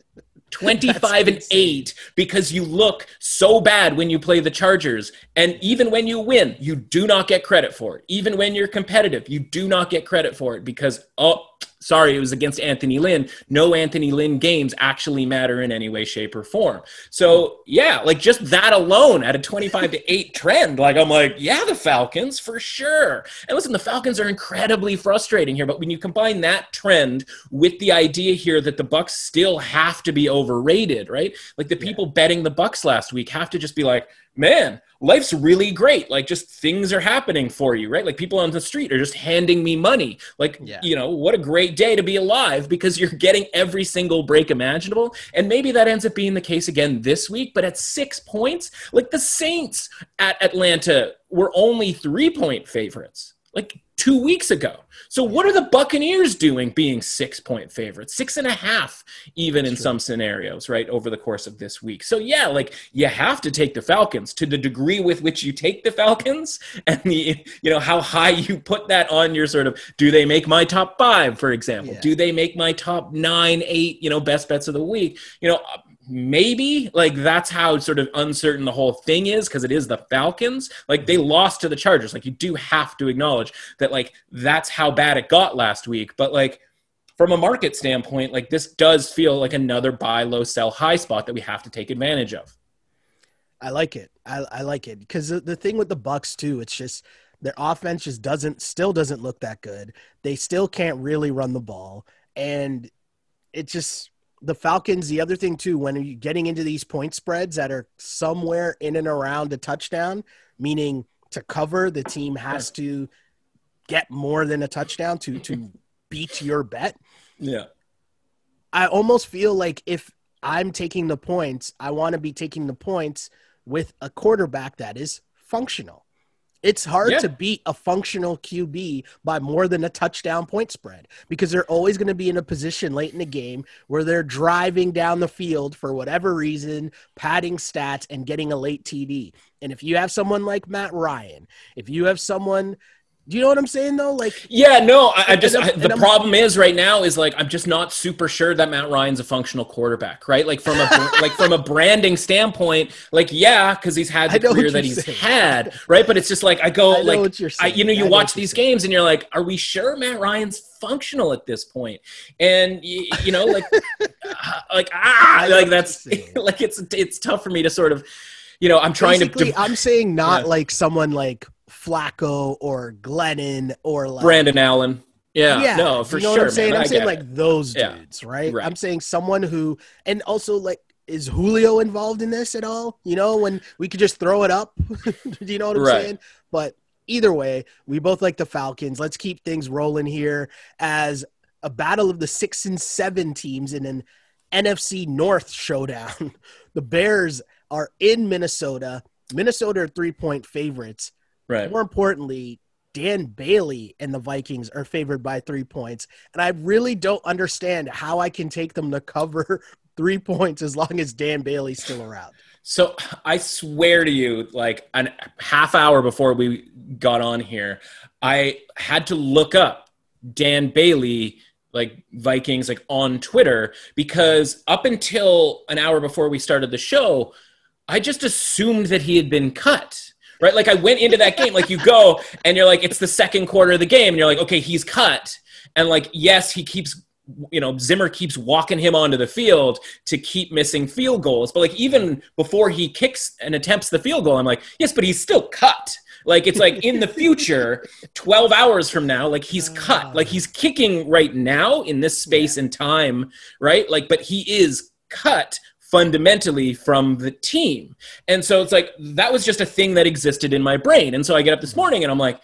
25 and 8 because you look so bad when you play the Chargers. And even when you win, you do not get credit for it. Even when you're competitive, you do not get credit for it because, oh, sorry, it was against Anthony Lynn. No Anthony Lynn games actually matter in any way, shape, or form. So, yeah, like just that alone at a 25 to 8 trend, like I'm like, yeah, the Falcons for sure. And listen, the Falcons are incredibly frustrating here, but when you combine that trend with the idea here that the Bucks still have to be overrated, right? Like the people yeah. betting the Bucks last week have to just be like, man, life's really great. Like just things are happening for you, right? Like people on the street are just handing me money. Like, yeah. you know, what a great day to be alive because you're getting every single break imaginable. And maybe that ends up being the case again this week, but at six points, like the Saints at Atlanta were only three point favorites. Like two weeks ago. So what are the Buccaneers doing being six point favorites, six and a half, even That's in true. some scenarios, right, over the course of this week? So yeah, like you have to take the Falcons to the degree with which you take the Falcons and the you know how high you put that on your sort of do they make my top five, for example? Yeah. Do they make my top nine, eight, you know, best bets of the week? You know, maybe like that's how sort of uncertain the whole thing is because it is the Falcons. Like they lost to the Chargers. Like you do have to acknowledge that like that's how bad it got last week. But like from a market standpoint, like this does feel like another buy low, sell high spot that we have to take advantage of. I like it. I, I like it because the, the thing with the bucks too, it's just their offense just doesn't still doesn't look that good. They still can't really run the ball, and it just the Falcons, the other thing too, when you're getting into these point spreads that are somewhere in and around a touchdown, meaning to cover, the team has to get more than a touchdown to to beat your bet. Yeah. I almost feel like if I'm taking the points, I want to be taking the points with a quarterback that is functional. It's hard yeah. to beat a functional QB by more than a touchdown point spread because they're always going to be in a position late in the game where they're driving down the field for whatever reason, padding stats, and getting a late TD. And if you have someone like Matt Ryan, if you have someone do you know what I'm saying though? Like, yeah, no, I, I just I, the problem is right now is like I'm just not super sure that Matt Ryan's a functional quarterback, right? Like from a like from a branding standpoint, like yeah, because he's had the career that he's saying. had, right? But it's just like I go like I, you know you watch these saying. games and you're like, are we sure Matt Ryan's functional at this point? And you, you know like like ah like that's like it's it's tough for me to sort of you know I'm trying Basically, to. I'm saying not yeah. like someone like Flacco or Glennon or like Brandon Allen. Yeah, yeah, no, for you know sure. What I'm saying, man, I'm saying like it. those dudes, yeah. right? right? I'm saying someone who, and also like, is Julio involved in this at all? You know, when we could just throw it up. Do you know what I'm right. saying? But either way, we both like the Falcons. Let's keep things rolling here as a battle of the six and seven teams in an NFC North showdown. the Bears are in Minnesota. Minnesota are three point favorites. Right. More importantly, Dan Bailey and the Vikings are favored by three points. And I really don't understand how I can take them to cover three points as long as Dan Bailey's still around. So I swear to you, like a half hour before we got on here, I had to look up Dan Bailey, like Vikings, like on Twitter, because up until an hour before we started the show, I just assumed that he had been cut right? Like I went into that game, like you go and you're like, it's the second quarter of the game, and you're like, okay, he's cut, and like, yes, he keeps. You know, Zimmer keeps walking him onto the field to keep missing field goals. But like even before he kicks and attempts the field goal, I'm like, yes, but he's still cut Like it's like in the future, 12 hours from now, like he's oh. cut. Like he's kicking right now in this space and time, right? Like, but he is cut fundamentally from the team. And so it's like that was just a thing that existed in my brain. And so I get up this morning and I'm like,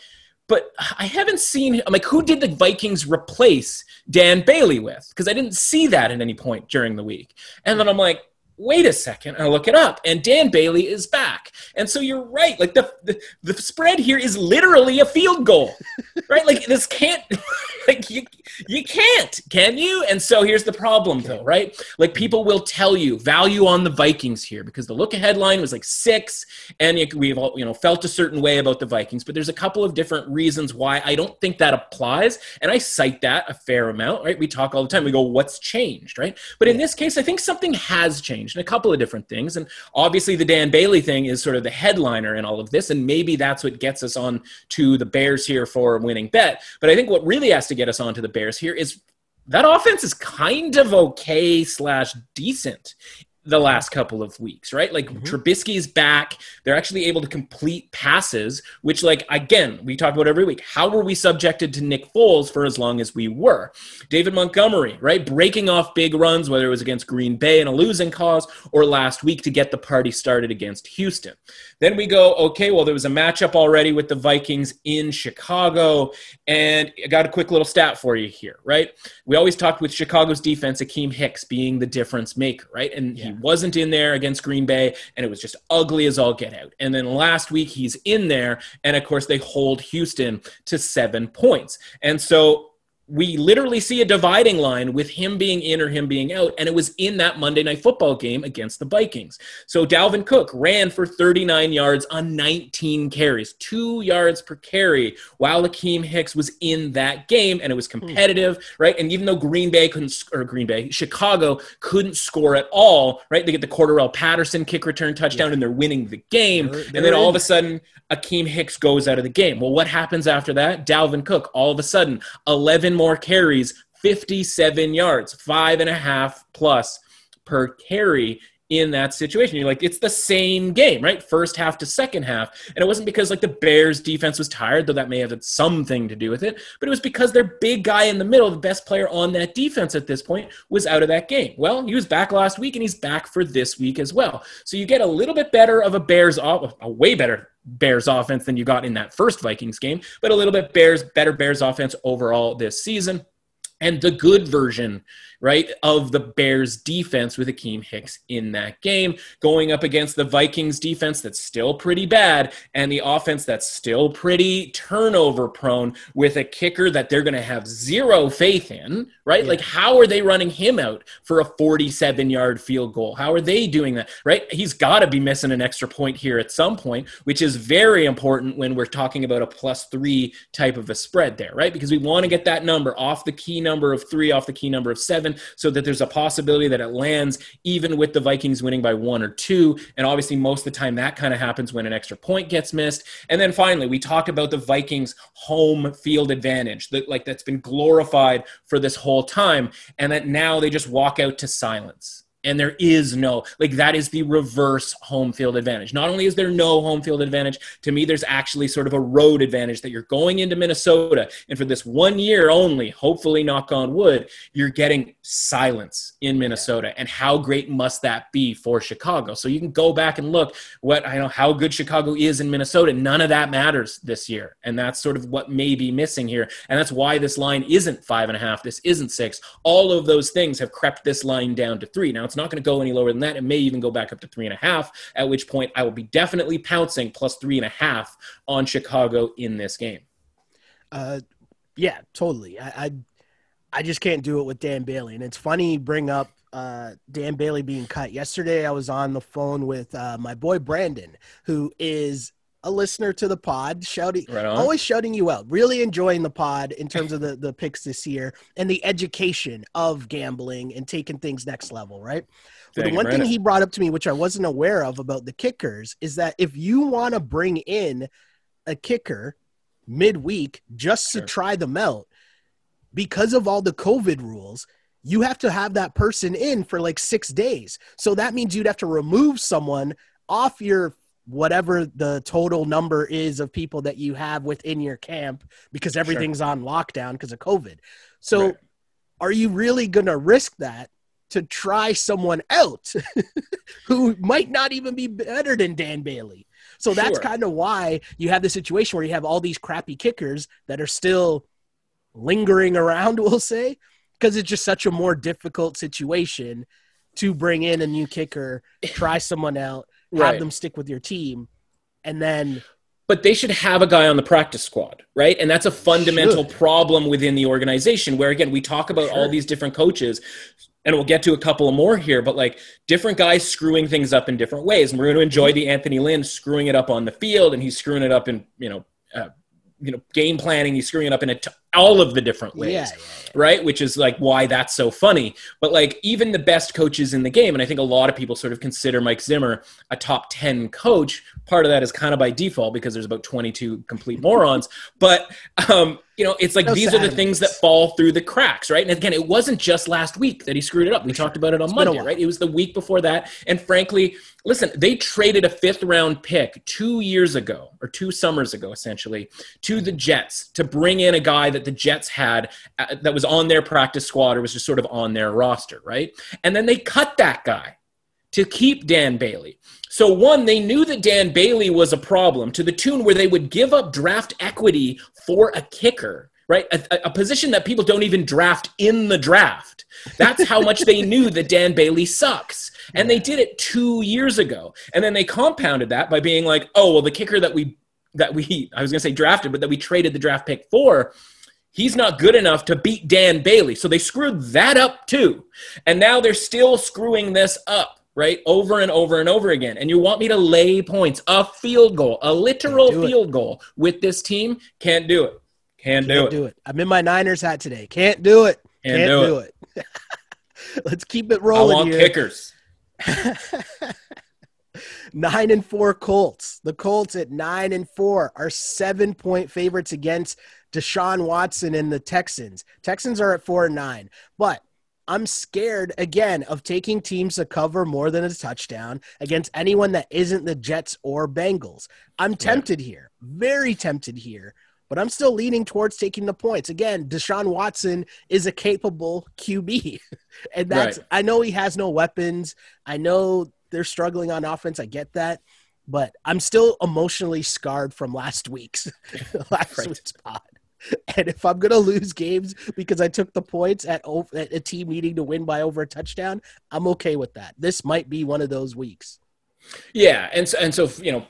but I haven't seen. I'm like, who did the Vikings replace Dan Bailey with? Because I didn't see that at any point during the week. And then I'm like, wait a second. I look it up, and Dan Bailey is back. And so you're right. Like the the, the spread here is literally a field goal, right? Like this can't. like you you can't, can you? And so here's the problem, though, right? Like people will tell you value on the Vikings here because the look ahead line was like six, and we've all you know felt a certain way about the Vikings. But there's a couple of different reasons why I don't think that applies, and I cite that a fair amount, right? We talk all the time. We go, what's changed, right? But in this case, I think something has changed, and a couple of different things. And obviously, the Dan Bailey thing is sort of the headliner in all of this, and maybe that's what gets us on to the Bears here for a winning bet. But I think what really has to get us on to the Bears here is that offense is kind of okay slash decent the last couple of weeks, right? Like mm-hmm. Trubisky's back. They're actually able to complete passes, which, like, again, we talk about every week. How were we subjected to Nick Foles for as long as we were? David Montgomery, right? Breaking off big runs, whether it was against Green Bay in a losing cause or last week to get the party started against Houston. Then we go, okay, well, there was a matchup already with the Vikings in Chicago. And I got a quick little stat for you here, right? We always talked with Chicago's defense, Akiem Hicks being the difference maker, right? And yeah. he wasn't in there against Green Bay, and it was just ugly as all get out. And then last week, he's in there. And of course, they hold Houston to seven points. And so we literally see a dividing line with him being in or him being out, and it was in that Monday night football game against the Vikings. So Dalvin Cook ran for 39 yards on 19 carries, two yards per carry, while Akiem Hicks was in that game, and it was hmm. competitive, right? And even though Green Bay couldn't, or Green Bay, Chicago couldn't score at all, right? They get the Cordarrelle Patterson kick return touchdown, yeah. and they're winning the game, they're, they're and then all of a sudden, Akiem Hicks goes out of the game. Well, what happens after that? Dalvin Cook, all of a sudden, 11 more carries, 57 yards, five and a half plus per carry in that situation. You're like, it's the same game, right? First half to second half. And it wasn't because like the Bears defense was tired, though that may have had something to do with it, but it was because their big guy in the middle, the best player on that defense at this point, was out of that game. Well, he was back last week and he's back for this week as well. So you get a little bit better of a Bears, off a way better Bears offense than you got in that first Vikings game, but a little bit Bears, better Bears offense overall this season. And the good version right, of the Bears defense with Akiem Hicks in that game, going up against the Vikings defense that's still pretty bad and the offense that's still pretty turnover prone with a kicker that they're going to have zero faith in, right? Yeah. Like, how are they running him out for a 47 yard field goal? How are they doing that, right? He's got to be missing an extra point here at some point, which is very important when we're talking about a plus three type of a spread there, right? Because we want to get that number off the key number of three, off the key number of seven so that there's a possibility that it lands even with the Vikings winning by one or two. And obviously, most of the time that kind of happens when an extra point gets missed. And then finally, we talk about the Vikings home field advantage, that like that's been glorified for this whole time, and that now they just walk out to silence and there is no like that is the reverse home field advantage. Not only is there no home field advantage to me there's actually sort of a road advantage that you're going into minnesota and for this one year only hopefully knock on wood you're getting silence in minnesota. And how great must that be for chicago? So you can go back and look what i know how good chicago is in minnesota. None of that matters this year. And that's sort of what may be missing here. And that's why this line isn't five and a half this isn't six. All of those things have crept this line down to three. Now it's it's not going to go any lower than that. It may even go back up to three and a half, at which point I will be definitely pouncing plus three and a half on Chicago in this game. Uh, yeah, totally. I, I, I just can't do it with Dan Bailey. And it's funny you bring up uh, Dan Bailey being cut. Yesterday, I was on the phone with uh, my boy Brandon, who is a listener to the pod, shouting, right always shouting you out. Really enjoying the pod in terms of the the picks this year and the education of gambling and taking things next level. Right. But the one thing he brought up to me, which I wasn't aware of about the kickers, is that if you want to bring in a kicker midweek just sure. to try them out, because of all the COVID rules, you have to have that person in for like six days. So that means you'd have to remove someone off your whatever the total number is of people that you have within your camp because everything's sure. on lockdown because of COVID. So, right. are you really going to risk that to try someone out who might not even be better than Dan Bailey? So that's sure. kind of why you have the situation where you have all these crappy kickers that are still lingering around, we'll say, because it's just such a more difficult situation to bring in a new kicker, try someone out, have right. them stick with your team, and then but they should have a guy on the practice squad, right? And that's a fundamental should. problem within the organization where again, we talk about sure. all these different coaches and we'll get to a couple more here, but like different guys screwing things up in different ways. And we're going to enjoy the Anthony Lynn screwing it up on the field and he's screwing it up in, you know, uh, you know, game planning. He's screwing it up in a t- all of the different ways, yeah, yeah, yeah. right? Which is like why that's so funny. But like even the best coaches in the game, and I think a lot of people sort of consider Mike Zimmer a top 10 coach. Part of that is kind of by default because there's about 22 complete morons. But um, you know, it's like no these sadness. are the things that fall through the cracks, right? And again, it wasn't just last week that he screwed it up. We sure. talked about it on it's Monday, right? It was the week before that. And frankly, listen, they traded a fifth round pick two years ago or two summers ago, essentially, to the Jets to bring in a guy that the Jets had uh, that was on their practice squad or was just sort of on their roster, right? And then they cut that guy to keep Dan Bailey. So, one, they knew that Dan Bailey was a problem to the tune where they would give up draft equity for a kicker, right? A, a, position that people don't even draft in the draft. That's how much they knew that Dan Bailey sucks. And they did it two years ago. And then they compounded that by being like, oh, well, the kicker that we, that we, I was going to say drafted, but that we traded the draft pick for, he's not good enough to beat Dan Bailey. So they screwed that up too. And now they're still screwing this up right? Over and over and over again. And you want me to lay points, a field goal, a literal field it. goal with this team? Can't do it. Can't, Can't do it. do it. I'm in my Niners hat today. Can't do it. Can't, Can't do, do, it. it. Let's keep it rolling. I want here. kickers. nine and four Colts. The Colts at nine and four are seven point favorites against Deshaun Watson and the Texans. Texans are at four and nine, but I'm scared again of taking teams to cover more than a touchdown against anyone that isn't the Jets or Bengals. I'm tempted yeah. here, very tempted here, but I'm still leaning towards taking the points. Again, Deshaun Watson is a capable QB. and that's, right. I know he has no weapons. I know they're struggling on offense. I get that. But I'm still emotionally scarred from last week's last right. week's pod. And if I'm gonna lose games because I took the points at, at a team needing to win by over a touchdown, I'm okay with that. This might be one of those weeks. Yeah, and so, and so you know,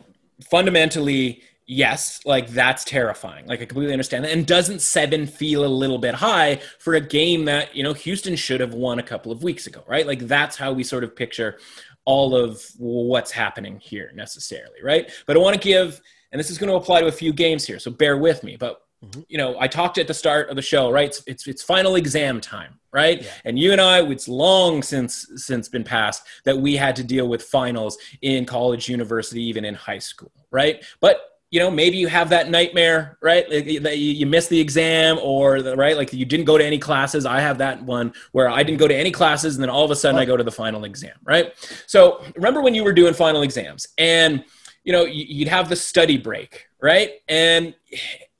fundamentally, yes, like that's terrifying. Like I completely understand that. And doesn't seven feel a little bit high for a game that you know Houston should have won a couple of weeks ago, right? Like that's how we sort of picture all of what's happening here necessarily, right? But I want to give, and this is going to apply to a few games here, so bear with me. But Mm-hmm. You know, I talked at the start of the show, right? It's, it's, it's final exam time, right? Yeah. And you and I, it's long since since been passed that we had to deal with finals in college, university, even in high school, right? But you know, maybe you have that nightmare, right? That you miss the exam, or the, right, like you didn't go to any classes. I have that one where I didn't go to any classes, and then all of a sudden I go to the final exam, right? So remember when you were doing final exams, and you know, you'd have the study break, right? And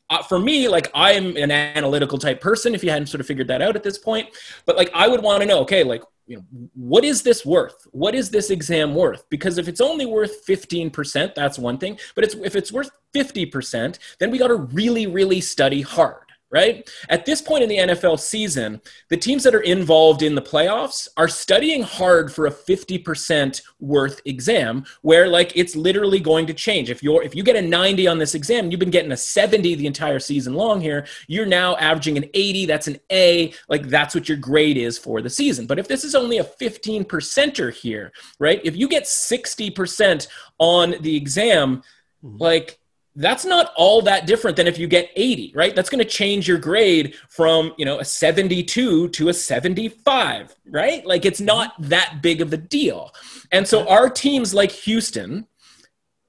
uh, for me, like I'm an analytical type person. If you hadn't sort of figured that out at this point, but like I would want to know, okay, like you know, what is this worth? What is this exam worth? Because if it's only worth 15%, that's one thing. But it's, if it's worth 50%, then we got to really, really study hard right? At this point in the NFL season, the teams that are involved in the playoffs are studying hard for a 50% worth exam where like it's literally going to change. If you're if you get a 90 on this exam, you've been getting a 70 the entire season long here, you're now averaging an 80, that's an A, like that's what your grade is for the season. But if this is only a 15 percenter here, right? If you get 60% on the exam, mm-hmm. like that's not all that different than if you get 80 right? That's going to change your grade from you know a 72 to a 75 right? Like it's mm-hmm. not that big of a deal. And so our teams like houston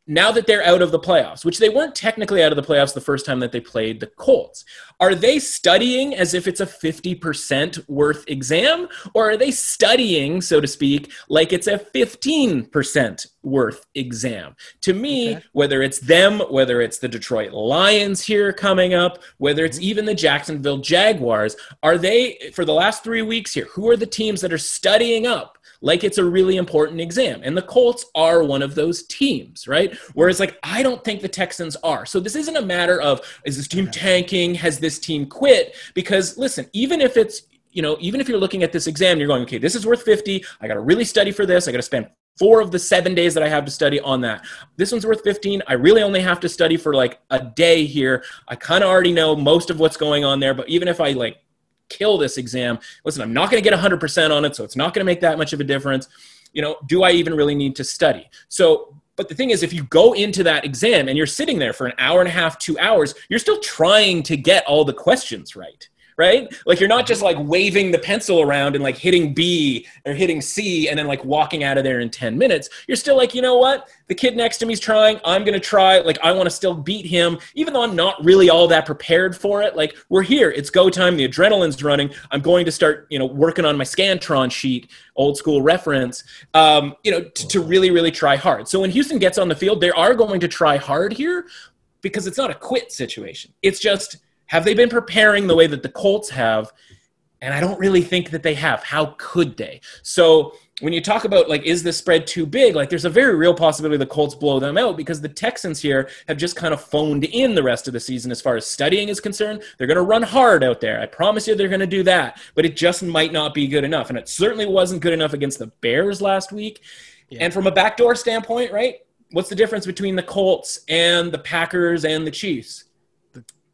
now that they're out of the playoffs, which they weren't technically out of the playoffs the first time that they played the Colts, are they studying as if it's a 50% worth exam? Or are they studying, so to speak, like it's a 15% worth exam? To me, okay. whether it's them, whether it's the Detroit Lions here coming up, whether it's mm-hmm. even the Jacksonville Jaguars, are they, for the last three weeks here, who are the teams that are studying up like it's a really important exam. And the Colts are one of those teams, right? Whereas, like, I don't think the Texans are. So this isn't a matter of is this team tanking? Has this team quit? Because listen, even if it's you know, even if you're looking at this exam, you're going, okay, this is worth 50. I got to really study for this. I got to spend four of the seven days that I have to study on that. This one's worth 15. I really only have to study for like a day here. I kind of already know most of what's going on there, but even if I like kill this exam. Listen, I'm not going to get 100% on it, so it's not going to make that much of a difference. You know, do I even really need to study? So, but the thing is, if you go into that exam and you're sitting there for an hour and a half, two hours, you're still trying to get all the questions right right? Like you're not just like waving the pencil around and like hitting B or hitting C and then like walking out of there in 10 minutes. You're still like, you know what? The kid next to me's trying. I'm going to try. Like I want to still beat him, even though I'm not really all that prepared for it. Like we're here. It's go time. The adrenaline's running. I'm going to start, you know, working on my Scantron sheet, old school reference, um, you know, to, to really, really try hard. So when Houston gets on the field, they are going to try hard here because it's not a quit situation. It's just, have they been preparing the way that the Colts have? And I don't really think that they have. How could they? So when you talk about like, is the spread too big? Like, there's a very real possibility the Colts blow them out because the Texans here have just kind of phoned in the rest of the season as far as studying is concerned. They're going to run hard out there. I promise you, they're going to do that. But it just might not be good enough, and it certainly wasn't good enough against the Bears last week. Yeah. And from a backdoor standpoint, right? What's the difference between the Colts and the Packers and the Chiefs?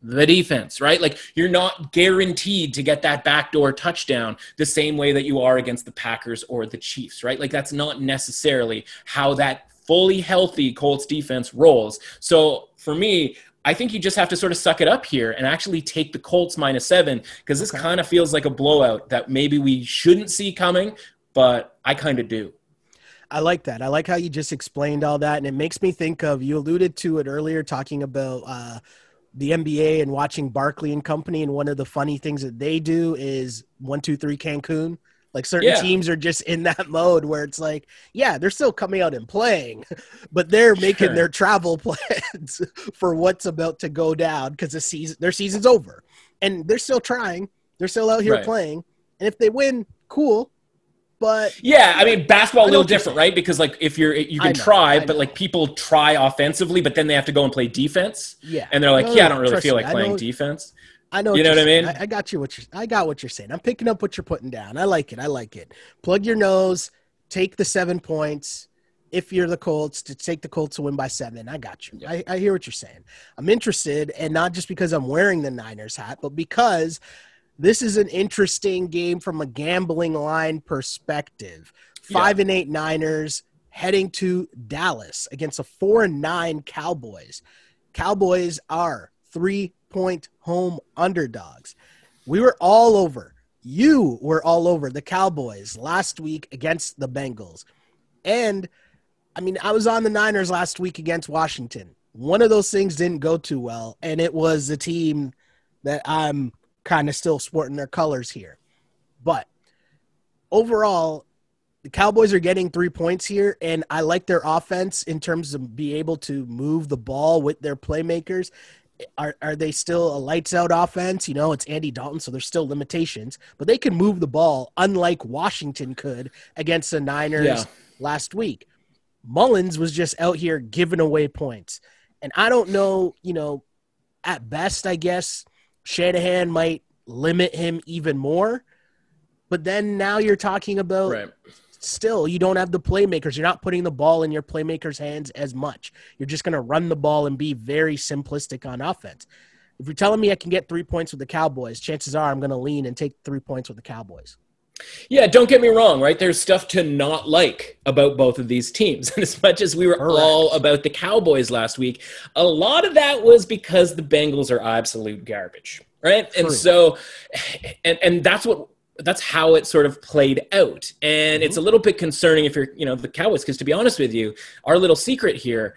The defense, right? Like you're not guaranteed to get that backdoor touchdown the same way that you are against the Packers or the Chiefs, right? Like that's not necessarily how that fully healthy Colts defense rolls. So for me, I think you just have to sort of suck it up here and actually take the Colts minus seven because this okay. kind of feels like a blowout that maybe we shouldn't see coming, but I kind of do. I like that. I like how you just explained all that, and it makes me think of you alluded to it earlier, talking about uh, the NBA and watching Barkley and company. And one of the funny things that they do is one, two, three Cancun. Like certain yeah. teams are just in that mode where it's like, yeah, they're still coming out and playing, but they're making sure. their travel plans for what's about to go down because the season their season's over. And they're still trying. They're still out here right. playing. And if they win, cool. But yeah, I mean basketball a little different, right? Because like if you're you can know, try, but like people try offensively, but then they have to go and play defense. Yeah, and they're like, no, yeah, I don't really feel me. like playing know, defense. I know. You know what I mean? I, I, got you. What you I got what you're saying. I'm picking up what you're putting down. I like it. I like it. Plug your nose. Take the seven points. If you're the Colts, to take the Colts to win by seven. I got you. I, I hear what you're saying. I'm interested, and not just because I'm wearing the Niners hat, but because this is an interesting game from a gambling line perspective. Five yeah. and eight Niners heading to Dallas against a four and nine Cowboys. Cowboys are three point home underdogs. We were all over. You were all over the Cowboys last week against the Bengals. And I mean, I was on the Niners last week against Washington. One of those things didn't go too well, and it was a team that I'm kind of still sporting their colors here. But overall, the Cowboys are getting three points here, and I like their offense in terms of be able to move the ball with their playmakers. Are are they still a lights out offense? You know, it's Andy Dalton, so there's still limitations, but they can move the ball unlike Washington could against the Niners yeah. last week. Mullens was just out here giving away points. And I don't know, you know, at best, I guess Shanahan might limit him even more. But then now you're talking about right. still you don't have the playmakers. You're not putting the ball in your playmakers' hands as much. You're just going to run the ball and be very simplistic on offense. If you're telling me I can get three points with the Cowboys, chances are I'm going to lean and take three points with the Cowboys. Yeah, don't get me wrong, right? There's stuff to not like about both of these teams. And as much as we were Correct. all about the Cowboys last week, a lot of that was because the Bengals are absolute garbage, right? True. And so and and that's what that's how it sort of played out. And mm-hmm. it's a little bit concerning if you're, you know, the Cowboys because to be honest with you, our little secret here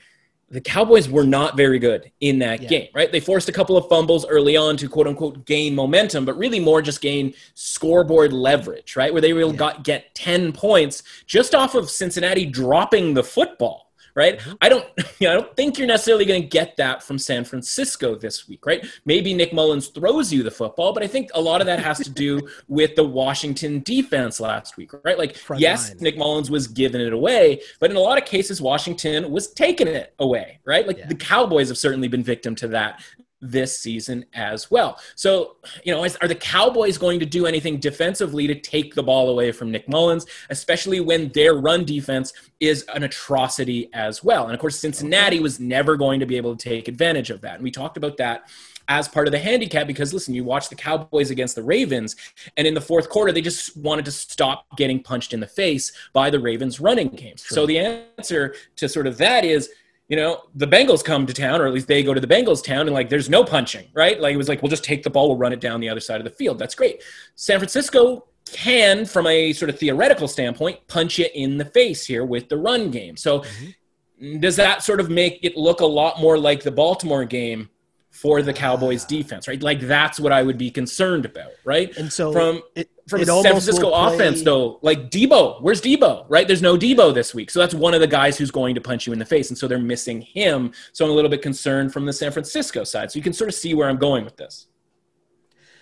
the Cowboys were not very good in that yeah. game, right? They forced a couple of fumbles early on to quote unquote gain momentum, but really more just gain scoreboard leverage, right? Where they will yeah. got get 10 points just off of Cincinnati dropping the football right? Mm-hmm. I don't, you know, I don't think you're necessarily going to get that from San Francisco this week, right? Maybe Nick Mullens throws you the football, but I think a lot of that has to do with the Washington defense last week, right? Like, Front yes, line. Nick Mullens was giving it away, but in a lot of cases, Washington was taking it away, right? Like yeah. the Cowboys have certainly been victim to that this season as well. So, you know, are the Cowboys going to do anything defensively to take the ball away from Nick Mullens, especially when their run defense is an atrocity as well? And of course, Cincinnati was never going to be able to take advantage of that. And we talked about that as part of the handicap because listen, you watch the Cowboys against the Ravens, and in the fourth quarter, they just wanted to stop getting punched in the face by the Ravens running games. True. So the answer to sort of that is you know, the Bengals come to town, or at least they go to the Bengals town, and like there's no punching, right? Like it was like, we'll just take the ball, we'll run it down the other side of the field. That's great. San Francisco can, from a sort of theoretical standpoint, punch you in the face here with the run game. So mm-hmm. does that sort of make it look a lot more like the Baltimore game for the Cowboys defense, right? Like that's what I would be concerned about, right? And so from it, from it San Francisco offense though, like Deebo, where's Deebo? right? There's no Deebo this week. So that's one of the guys who's going to punch you in the face. And so they're missing him. So I'm a little bit concerned from the San Francisco side. So you can sort of see where I'm going with this.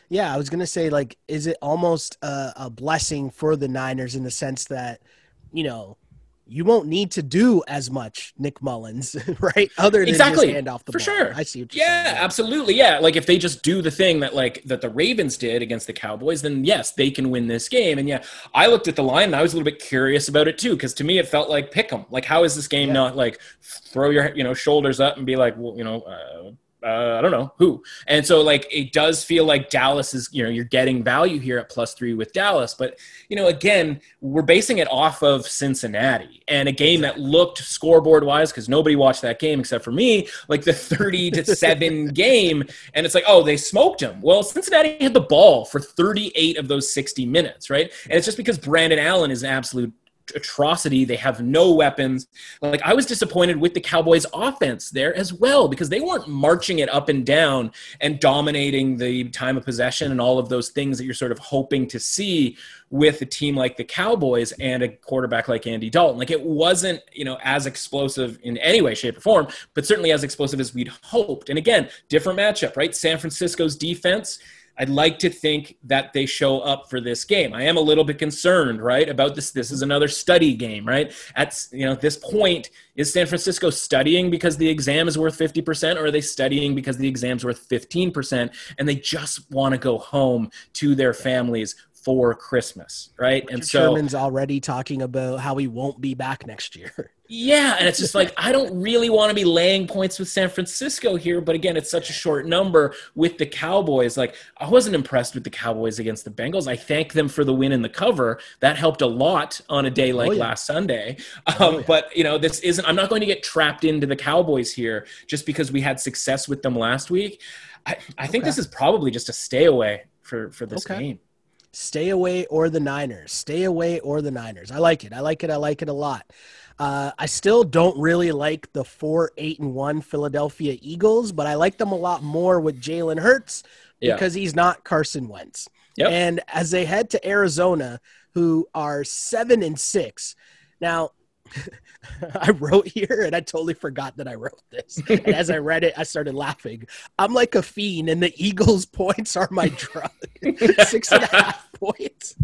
Yeah, I was going to say, like, is it almost a, a blessing for the Niners in the sense that, you know, you won't need to do as much Nick Mullens, right? Other than exactly. just hand off the For ball. sure. I see yeah, saying. Absolutely. Yeah. Like if they just do the thing that like that the Ravens did against the Cowboys, then yes, they can win this game. And yeah, I looked at the line and I was a little bit curious about it too, because to me it felt like pick 'em. Like how is this game yeah. not like throw your you know shoulders up and be like, well, you know, uh, uh, I don't know who. And so like it does feel like Dallas is, you know, you're getting value here at plus three with Dallas. But, you know, again, we're basing it off of Cincinnati and a game that looked scoreboard wise, because nobody watched that game except for me, like the 30 to 7 game. And it's like, oh, they smoked him. Well, Cincinnati had the ball for 38 of those 60 minutes, right? And it's just because Brandon Allen is an absolute atrocity. They have no weapons. Like I was disappointed with the Cowboys offense there as well because they weren't marching it up and down and dominating the time of possession and all of those things that you're sort of hoping to see with a team like the Cowboys and a quarterback like Andy Dalton. Like it wasn't, you know, as explosive in any way, shape, or form, but certainly as explosive as we'd hoped. And again, different matchup, right? San Francisco's defense I'd like to think that they show up for this game. I am a little bit concerned, right, about this. This is another study game, right? At you know this point, is San Francisco studying because the exam is worth fifty percent, or are they studying because the exam's worth fifteen percent, and they just want to go home to their families for Christmas, right? Richard and so Sherman's already talking about how he won't be back next year. Yeah, and it's just like I don't really want to be laying points with San Francisco here, but again, it's such a short number with the Cowboys. Like I wasn't impressed with the Cowboys against the Bengals. I thank them for the win in the cover. That helped a lot on a day oh, like oh, yeah. last Sunday. Um, oh, yeah. But you know, this isn't. I'm not going to get trapped into the Cowboys here just because we had success with them last week. I, I think okay. this is probably just a stay away for for this okay. game. Stay away or the Niners. Stay away or the Niners. I like it. I like it. I like it a lot. Uh, I still don't really like the four, eight, and one Philadelphia Eagles, but I like them a lot more with Jalen Hurts because yeah. he's not Carson Wentz. Yep. And as they head to Arizona, who are seven and six. Now, I wrote here and I totally forgot that I wrote this. And as I read it, I started laughing. I'm like a fiend, and the Eagles' points are my drug. Six and a half points.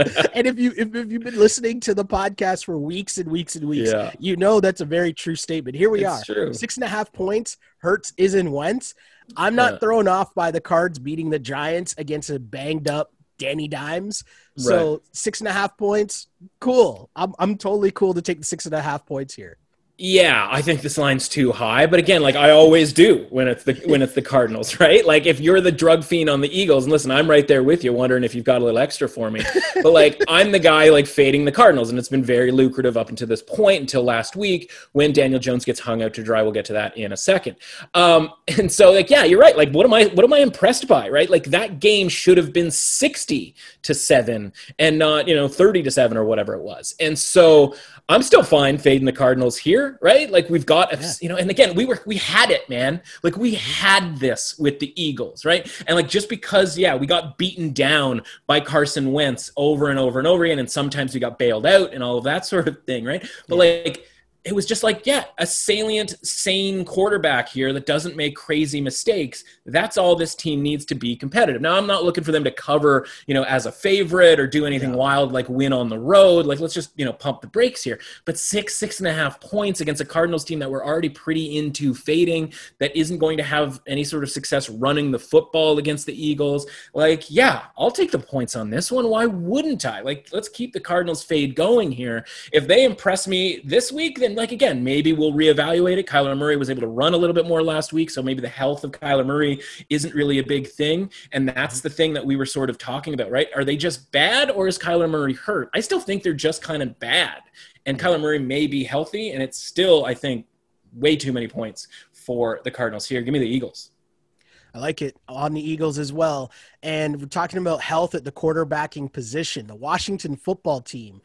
and if you if, if, you've been listening to the podcast for weeks and weeks and weeks, yeah. you know that's a very true statement. Here we it's are, true. six and a half points. Hurts is in Wentz. I'm not thrown off by the Cards beating the Giants against a banged up Danny Dimes. So right. six and a half points, cool. I'm I'm totally cool to take the six and a half points here. Yeah, I think this line's too high, but again, like I always do when it's the when it's the Cardinals, right? Like if you're the drug fiend on the Eagles, and listen, I'm right there with you, wondering if you've got a little extra for me. But like I'm the guy like fading the Cardinals, and it's been very lucrative up until this point, until last week when Daniel Jones gets hung out to dry. We'll get to that in a second. Um, and so like yeah, you're right. Like what am I what am I impressed by? Right? Like that game should have been 60 to seven and not you know 30 to seven or whatever it was. And so I'm still fine fading the Cardinals here here, right? Like we've got, yeah. you know, and again, we were we had it, man. Like we had this with the Eagles, right? And like just because, yeah, we got beaten down by Carson Wentz over and over and over again, and sometimes we got bailed out and all of that sort of thing, right? But yeah. like it was just like, yeah, a salient, sane quarterback here that doesn't make crazy mistakes. That's all this team needs to be competitive. Now, I'm not looking for them to cover, you know, as a favorite or do anything yeah. wild like win on the road. Like, let's just, you know, pump the brakes here. But six, six and a half points against a Cardinals team that we're already pretty into fading, that isn't going to have any sort of success running the football against the Eagles. Like, yeah, I'll take the points on this one. Why wouldn't I? Like, let's keep the Cardinals fade going here. If they impress me this week, then like again, maybe we'll reevaluate it. Kyler Murray was able to run a little bit more last week, so maybe the health of Kyler Murray isn't really a big thing. And that's mm-hmm. the thing that we were sort of talking about, right? Are they just bad or is Kyler Murray hurt? I still think they're just kind of bad. And mm-hmm. Kyler Murray may be healthy, and it's still, I think, way too many points for the Cardinals here. Give me the Eagles. I like it on the Eagles as well. And we're talking about health at the quarterbacking position. The Washington football team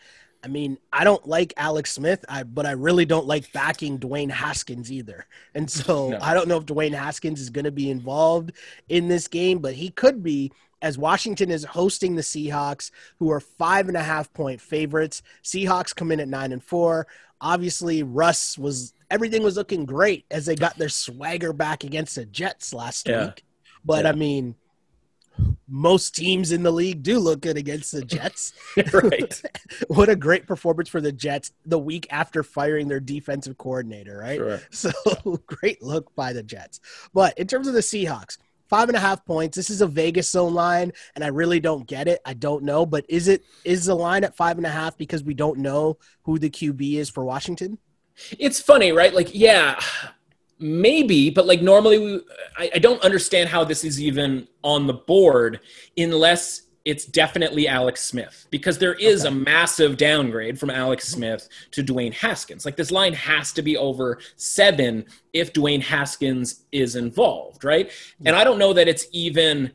I mean, I don't like Alex Smith, I, but I really don't like backing Dwayne Haskins either. And so no. I don't know if Dwayne Haskins is going to be involved in this game, but he could be as Washington is hosting the Seahawks, who are five and a half point favorites. Seahawks come in at nine and four. Obviously, Russ was everything was looking great as they got their swagger back against the Jets last yeah. week. But yeah. I mean, most teams in the league do look good against the Jets. right. what a great performance for the Jets the week after firing their defensive coordinator, right? Sure. So great look by the Jets. But in terms of the Seahawks, five and a half points. This is a Vegas zone line, and I really don't get it. I don't know, but is it is the line at five and a half because we don't know who the QB is for Washington? It's funny, right? Like, yeah, maybe but like normally we, I, I, don't understand how this is even on the board unless it's definitely alex smith because there is okay. a massive downgrade from alex smith to dwayne haskins. Like this line has to be over seven if dwayne haskins is involved right? And i don't know that it's even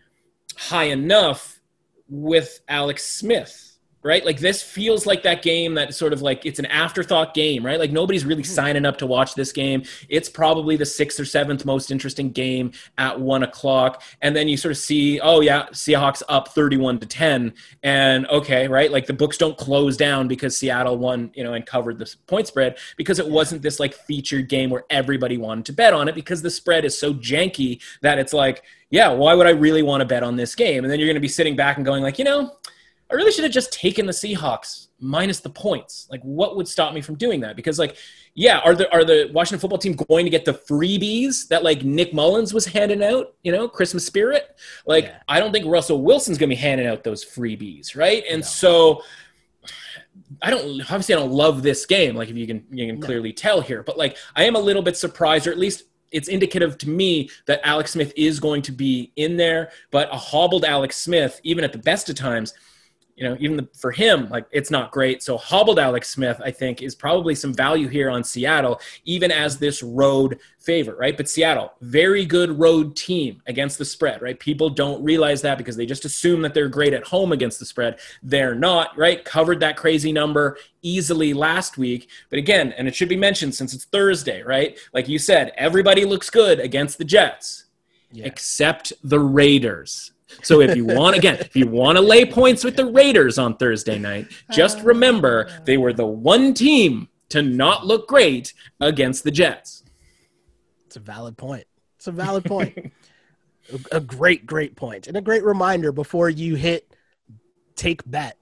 high enough with alex smith right? Like this feels like that game that sort of like it's an afterthought game, right? Like nobody's really mm-hmm. signing up to watch this game. It's probably the sixth or seventh most interesting game at one o'clock. And then you sort of see, oh yeah, Seahawks up 31 to 10. And okay, right? Like the books don't close down because Seattle won, you know, and covered the point spread because it wasn't this like featured game where everybody wanted to bet on it because the spread is so janky that it's like, yeah, why would I really want to bet on this game? And then you're going to be sitting back and going like, you know, I really should have just taken the Seahawks minus the points. Like, what would stop me from doing that? Because, like, yeah, are the are the Washington football team going to get the freebies that like Nick Mullens was handing out? You know, Christmas spirit. Like, yeah. I don't think Russell Wilson's going to be handing out those freebies, right? And no. so. I don't obviously I don't love this game like if you can you can no. clearly tell here but like I am a little bit surprised or at least it's indicative to me that Alex Smith is going to be in there but a hobbled Alex Smith even at the best of times you know, even the, for him, like it's not great. So hobbled Alex Smith, I think, is probably some value here on Seattle, even as this road favorite, right? But Seattle, very good road team against the spread, right? People don't realize that because they just assume that they're great at home against the spread. They're not, right? Covered that crazy number easily last week. But again, and it should be mentioned since it's Thursday, right? Like you said, everybody looks good against the Jets. Yeah. Except the Raiders. So if you want again, if you want to lay points with the Raiders on Thursday night, just uh, remember they were the one team to not look great against the Jets. It's a valid point. It's a valid point. a great, great point, and a great reminder before you hit take bet.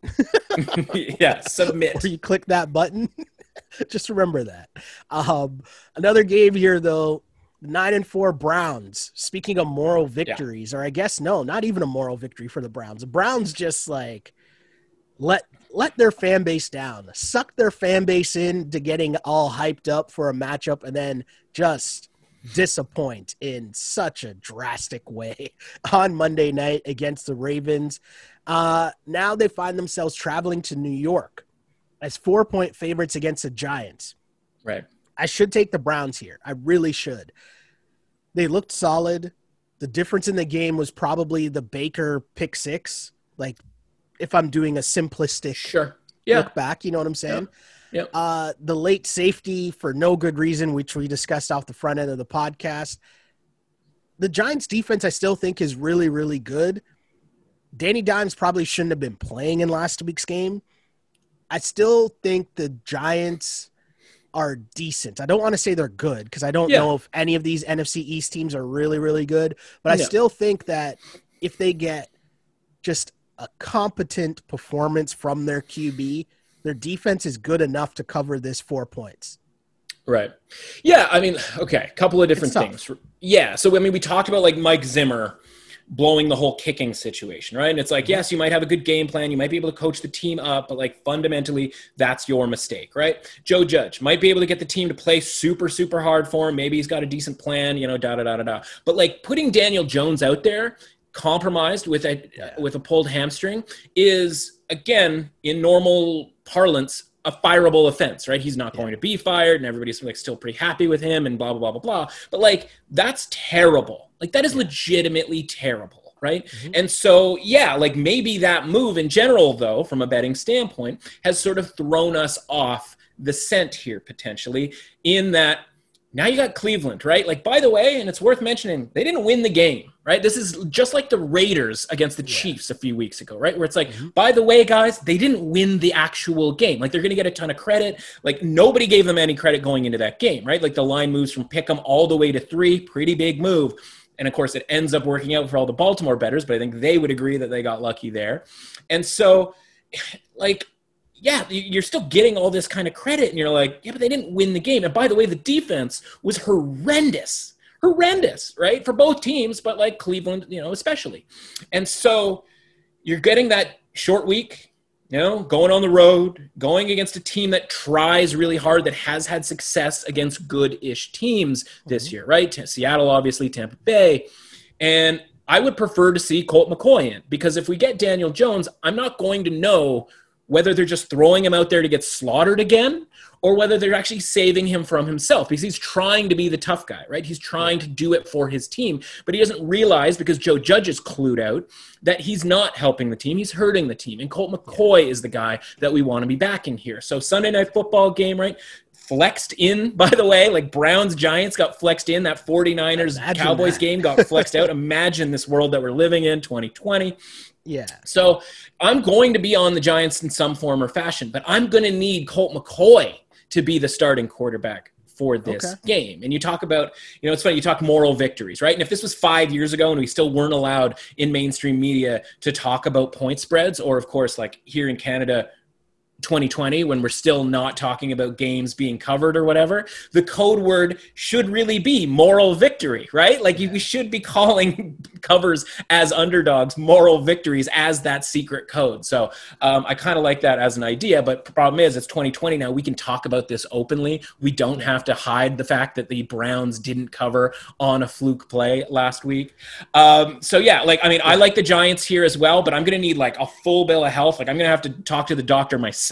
yeah, submit. Or you click that button. Just remember that. Um, another game here, though, nine and four Browns. Speaking of moral victories, yeah. or I guess no, not even a moral victory for the Browns. The Browns just like let let their fan base down, suck their fan base into getting all hyped up for a matchup, and then just disappoint in such a drastic way on Monday night against the Ravens. Uh, now they find themselves traveling to New York as four point favorites against the Giants. Right. I should take the Browns here. I really should. They looked solid. The difference in the game was probably the Baker pick six. Like, if I'm doing a simplistic sure. yeah. look back, you know what I'm saying? Yep. Uh, the late safety for no good reason, which we discussed off the front end of the podcast. The Giants defense, I still think, is really, really good. Danny Dimes probably shouldn't have been playing in last week's game. I still think the Giants are decent. I don't want to say they're good because I don't Yeah. know if any of these NFC East teams are really, really good. But I No. still think that if they get just a competent performance from their QB, their defense is good enough to cover this four points. Right. Yeah. I mean, okay, a couple of different things. Yeah. So, I mean, we talked about like Mike Zimmer blowing the whole kicking situation, right? And it's like, mm-hmm. yes, you might have a good game plan. You might be able to coach the team up, but like fundamentally, that's your mistake, right? Joe Judge might be able to get the team to play super, super hard for him. Maybe he's got a decent plan, you know, da da da da da. But like putting Daniel Jones out there compromised with a uh, with a pulled hamstring is again in normal parlance a fireable offense, right? He's not going to be fired, and everybody's like still pretty happy with him, and blah blah blah blah blah. But like that's terrible. Like that is legitimately terrible, right? Mm-hmm. And so yeah, like maybe that move in general, though, from a betting standpoint, has sort of thrown us off the scent here potentially. In that now you got Cleveland, right? Like, by the way, and it's worth mentioning, they didn't win the game, right? This is just like the Raiders against the Chiefs a few weeks ago, right? Where it's like, mm-hmm. by the way, guys, they didn't win the actual game. Like, they're going to get a ton of credit. Like, nobody gave them any credit going into that game, right? Like, the line moves from pick 'em all the way to three, pretty big move. And of course, it ends up working out for all the Baltimore betters, but I think they would agree that they got lucky there. And so, like, yeah, you- you're still getting all this kind of credit, and you're like, yeah, but they didn't win the game. And by the way, the defense was horrendous, horrendous, right, for both teams, but like Cleveland, you know, especially. And so you're getting that short week, you know, going on the road, going against a team that tries really hard, that has had success against good-ish teams this mm-hmm. year, right? Seattle, obviously, Tampa Bay, and I would prefer to see Colt McCoy in because if we get Daniel Jones, I'm not going to know whether they're just throwing him out there to get slaughtered again or whether they're actually saving him from himself because he's trying to be the tough guy, right? He's trying to do it for his team, but he doesn't realize because Joe Judge is clued out that he's not helping the team, he's hurting the team. And Colt McCoy is the guy that we want to be backing here. So Sunday night football game, right? Flexed in, by the way, like Browns Giants got flexed in. That 49ers Imagine Cowboys that. game got flexed out. Imagine this world that we're living in, 2020. Yeah. So I'm going to be on the Giants in some form or fashion, but I'm going to need Colt McCoy to be the starting quarterback for this Okay. game. And you talk about, you know, it's funny, you talk moral victories, right? And if this was five years ago and we still weren't allowed in mainstream media to talk about point spreads, or of course, like here in Canada, 2020 when we're still not talking about games being covered or whatever the code word should really be moral victory right? Like you, we should be calling covers as underdogs moral victories as that secret code. So um, i kind of like that as an idea but problem is it's 2020 now we can talk about this openly. We don't have to hide the fact that the browns didn't cover on a fluke play last week. Um, so yeah like i mean i like the giants here as well but i'm gonna need like a full bill of health. Like i'm gonna have to talk to the doctor myself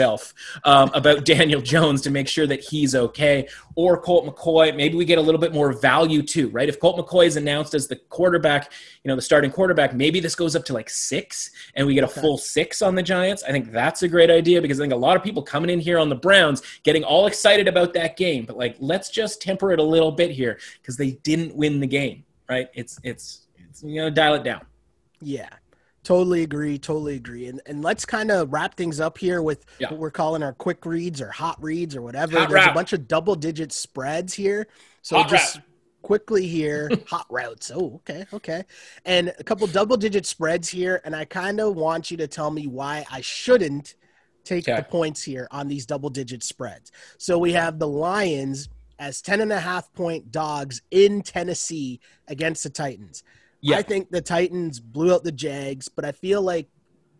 um, about daniel jones to make sure that he's okay or colt mccoy. Maybe we get a little bit more value too right? If colt mccoy is announced as the quarterback you know the starting quarterback maybe this goes up to like six and we get a full six on the giants. I think that's a great idea because i think a lot of people coming in here on the browns getting all excited about that game. But like let's just temper it a little bit here because they didn't win the game right? It's it's, it's you know dial it down. Yeah. Totally agree. Totally agree. And and let's kind of wrap things up here with Yeah. what we're calling our quick reads or hot reads or whatever. Hot There's a bunch of double digit spreads here. So Hot just route. quickly here, hot routes. Oh, okay, okay. And a couple double digit spreads here. And I kind of want you to tell me why I shouldn't take Okay. the points here on these double digit spreads. So we have the Lions as 10 and a half point dogs in Tennessee against the Titans. Yeah. I think the Titans blew out the Jags, but I feel like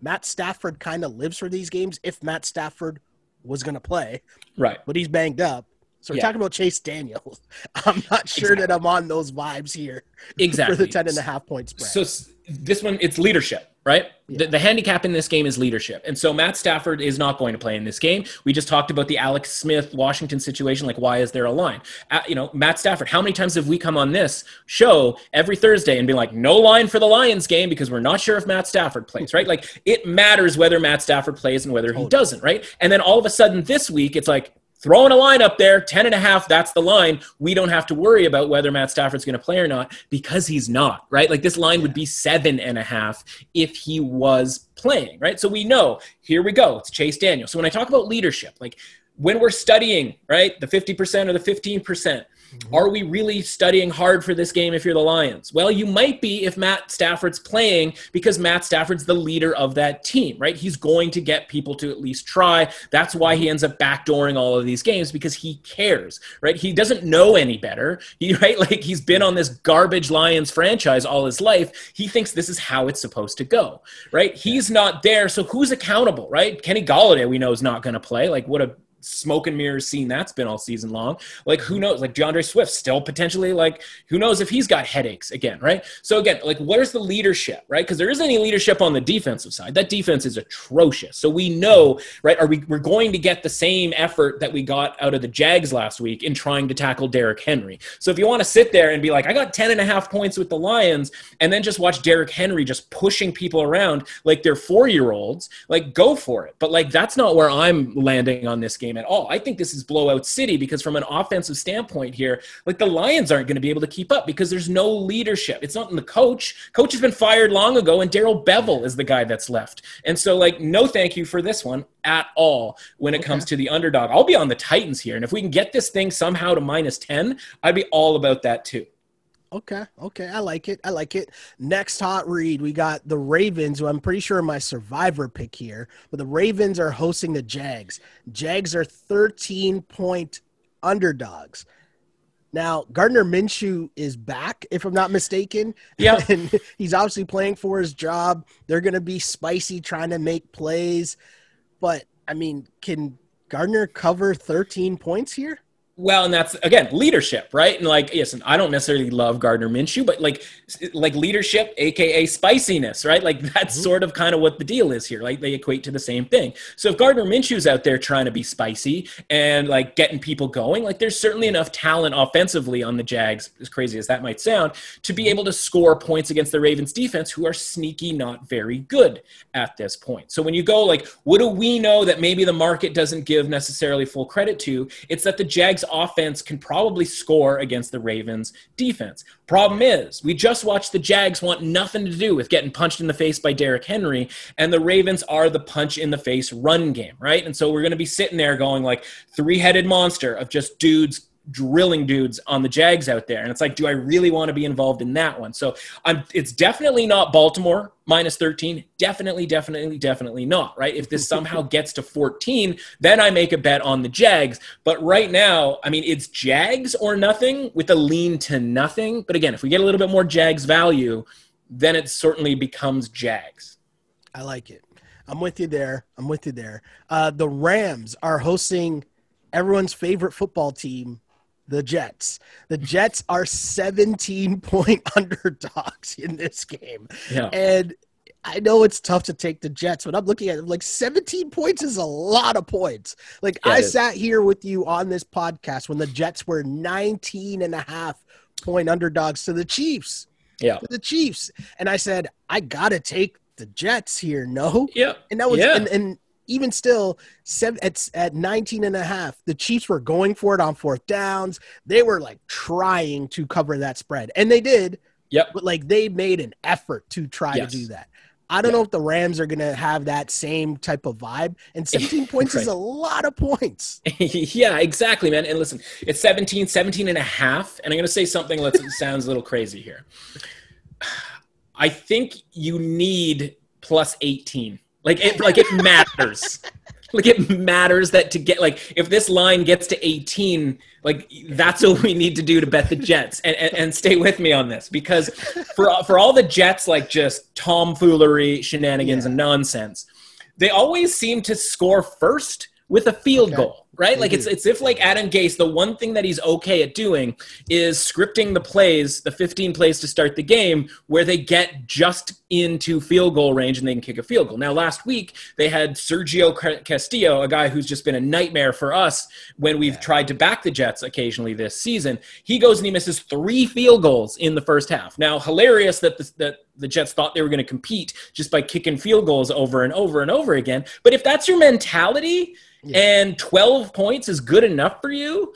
Matt Stafford kind of lives for these games if Matt Stafford was going to play, right but he's banged up. So we're Yeah. talking about Chase Daniels. I'm not sure that I'm on those vibes here exactly for the 10 and a half point spread. So this one, it's leadership, right? Yeah. The, the, handicap in this game is leadership. And so Matt Stafford is not going to play in this game. We just talked about the Alex Smith Washington situation. Like, why is there a line? Uh, you know, Matt Stafford, how many times have we come on this show every Thursday and be like, no line for the Lions game because we're not sure if Matt Stafford plays, right? Like, it matters whether Matt Stafford plays and whether he doesn't, right? And then all of a sudden this week, it's like, throwing a line up there 10 and a half that's the line. We don't have to worry about whether matt stafford's going to play or not because he's not right? Like this line would be seven and a half if he was playing right? So we know here we go it's chase daniel so when i talk about leadership like when we're studying right the 50% or the 15% Mm-hmm. Mm-hmm. Are we really studying hard for this game if you're the Lions? Well, you might be if Matt Stafford's playing because Matt Stafford's the leader of that team, right? He's going to get people to at least try. That's why he ends up backdooring all of these games because he cares, right? He doesn't know any better. He right like he's been on this garbage Lions franchise all his life. He thinks this is how it's supposed to go, right? He's not there, so who's accountable, right? Kenny Golladay we know is not going to play. Like what a smoke and mirrors scene that's been all season long. Like who knows? Like D'Andre Swift still potentially like who knows if he's got headaches again, right? So again, like where's the leadership, right? Because there isn't any leadership on the defensive side. That defense is atrocious. So we know, right? Are we we're going to get the same effort that we got out of the Jags last week in trying to tackle Derrick Henry. So if you want to sit there and be like, I got 10 and a half points with the Lions, and then just watch Derrick Henry just pushing people around like they're four year olds, like go for it. But like that's not where I'm landing on this game game at all. I think this is blowout city because from an offensive standpoint here, like the Lions aren't going to be able to keep up because there's no leadership. It's not in the coach. Coach has been fired long ago, and Darrell Bevell is the guy that's left. And so, like, no thank you for this one at all when it okay. comes to the underdog. I'll be on the Titans here, and if we can get this thing somehow to minus ten, I'd be all about that too. Okay, okay, I like it. I like it. Next hot read, we got the Ravens, who I'm pretty sure my survivor pick here, but the Ravens are hosting the Jags. Jags are 13 point underdogs. Now, Gardner Minshew is back, if I'm not mistaken. Yeah. and he's obviously playing for his job. They're going to be spicy trying to make plays. But, I mean, can Gardner cover 13 points here? Well, and that's again leadership, right? And like, yes, and I don't necessarily love Gardner Minshew, but like, like leadership, aka spiciness, right? Like that's mm-hmm. sort of kind of what the deal is here. Like they equate to the same thing. So if Gardner Minshew's out there trying to be spicy and like getting people going, like there's certainly enough talent offensively on the Jags, as crazy as that might sound, to be able to score points against the Ravens defense, who are sneaky, not very good at this point. So when you go like, what do we know that maybe the market doesn't give necessarily full credit to? It's that the Jags offense can probably score against the Ravens defense. Problem is, we just watched the Jags want nothing to do with getting punched in the face by Derrick Henry, and the Ravens are the punch in the face run game, right? And so we're going to be sitting there going like three headed monster of just dudes drilling dudes on the Jags out there. And it's like, do I really want to be involved in that one? So I'm it's definitely not Baltimore minus 13. Definitely, definitely, definitely not. Right. If this somehow gets to 14, then I make a bet on the Jags. But right now, I mean, it's Jags or nothing with a lean to nothing. But again, if we get a little bit more Jags value, then it certainly becomes Jags. I like it. I'm with you there. I'm with you there. Uh, the Rams are hosting everyone's favorite football team, the Jets. The Jets are 17 point underdogs in this game. Yeah. And I know it's tough to take the Jets, but I'm looking at it like 17 points is a lot of points. Like yeah, I sat here with you on this podcast when the Jets were 19 and a half point underdogs to the Chiefs. Yeah. To the Chiefs. And I said, I got to take the Jets here. No. Yeah. And that was, yeah. and, and even still seven, at, at 19 and a half the chiefs were going for it on fourth downs. They were like trying to cover that spread and they did. Yep. But like they made an effort to try yes. to do that. I don't know if the rams are going to have that same type of vibe and 17 points right. is a lot of points. Yeah exactly man and listen it's 17 17 and a half and i'm going to say something that sounds a little crazy here. I think you need plus 18 like it like it matters. like it matters that to get like if this line gets to 18 like that's what we need to do to bet the jets and, and, and, stay with me on this because for for all the jets like just tomfoolery shenanigans yeah. and nonsense they always seem to score first with a field okay. goal right? Like it's it's if like Adam Gase, the one thing that he's okay at doing is scripting the plays, the 15 plays to start the game, where they get just into field goal range and they can kick a field goal. Now, last week they had Sergio Castillo, a guy who's just been a nightmare for us when we've yeah. tried to back the Jets occasionally this season. He goes and he misses three field goals in the first half. Now, hilarious that the, that the Jets thought they were going to compete just by kicking field goals over and over and over again. But if that's your mentality yeah. and 12 points is good enough for you,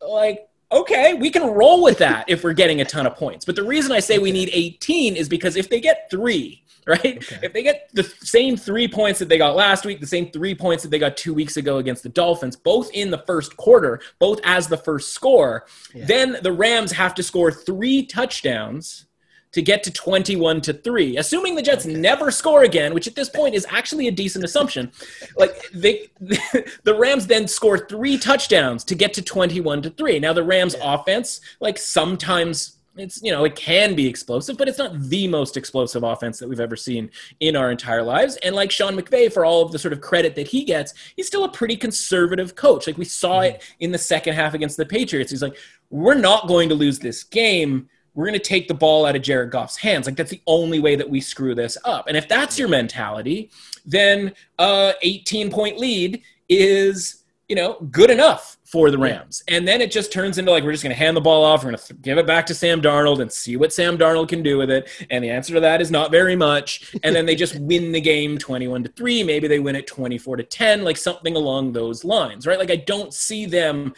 like okay, we can roll with that if we're getting a ton of points. But the reason I say we need 18 is because if they get three, right? Okay. If they get the same three points that they got last week, the same three points that they got two weeks ago against the Dolphins, both in the first quarter, both as the first score, yeah. then the Rams have to score three touchdowns to get to 21 to 3 assuming the jets okay. never score again which at this point is actually a decent assumption like they the rams then score three touchdowns to get to 21 to 3 now the rams yeah. offense like sometimes it's you know it can be explosive but it's not the most explosive offense that we've ever seen in our entire lives and like sean mcvay for all of the sort of credit that he gets he's still a pretty conservative coach like we saw mm-hmm. it in the second half against the patriots he's like we're not going to lose this game we're going to take the ball out of Jared Goff's hands. Like that's the only way that we screw this up. And if that's your mentality, then uh, a 18 point lead is, you know, good enough for the Rams. And then it just turns into like we're just going to hand the ball off, we're going to give it back to Sam Darnold and see what Sam Darnold can do with it. And the answer to that is not very much. And then they just win the game 21 to 3, maybe they win it 24 to 10, like something along those lines, right? Like I don't see them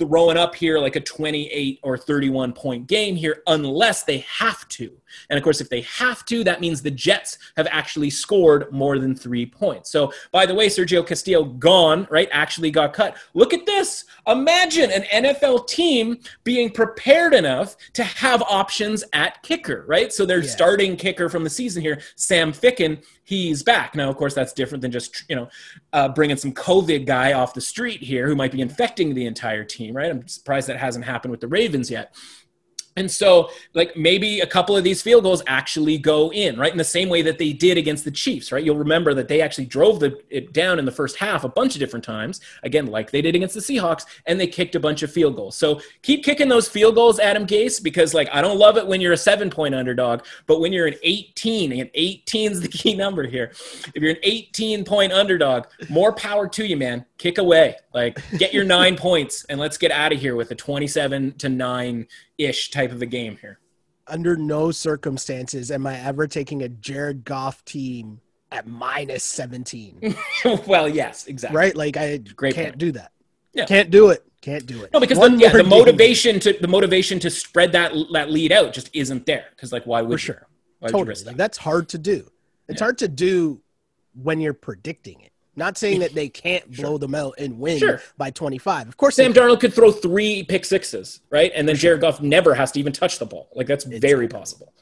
throwing up here like a 28 or 31 point game here unless they have to. And of course, if they have to, that means the Jets have actually scored more than three points. So, by the way, Sergio Castillo gone, right? Actually got cut. Look at this. Imagine an NFL team being prepared enough to have options at kicker, right? So, their yeah. starting kicker from the season here, Sam Ficken, he's back. Now, of course, that's different than just, you know, uh, bringing some COVID guy off the street here who might be infecting the entire team, right? I'm surprised that hasn't happened with the Ravens yet. And so, like, maybe a couple of these field goals actually go in, right? In the same way that they did against the Chiefs, right? You'll remember that they actually drove the, it down in the first half a bunch of different times, again, like they did against the Seahawks, and they kicked a bunch of field goals. So keep kicking those field goals, Adam Gase, because, like, I don't love it when you're a seven point underdog, but when you're an 18, and 18 is the key number here, if you're an 18 point underdog, more power to you, man. Kick away. Like, get your nine points, and let's get out of here with a 27 to 9 ish type of a game here. Under no circumstances am I ever taking a Jared Goff team at minus 17. well, yes, exactly. Right? Like I Great can't point. do that. Yeah. Can't do it. Can't do it. No, because the, yeah, the motivation to the motivation to spread that that lead out just isn't there. Because like, why would for sure? totally. Like, that's hard to do. It's yeah. hard to do when you're predicting it. Not saying that they can't blow them out and win sure. by 25. Of course, Sam Darnold could throw three pick sixes, right? And then sure. Jared Goff never has to even touch the ball. Like that's exactly. very possible.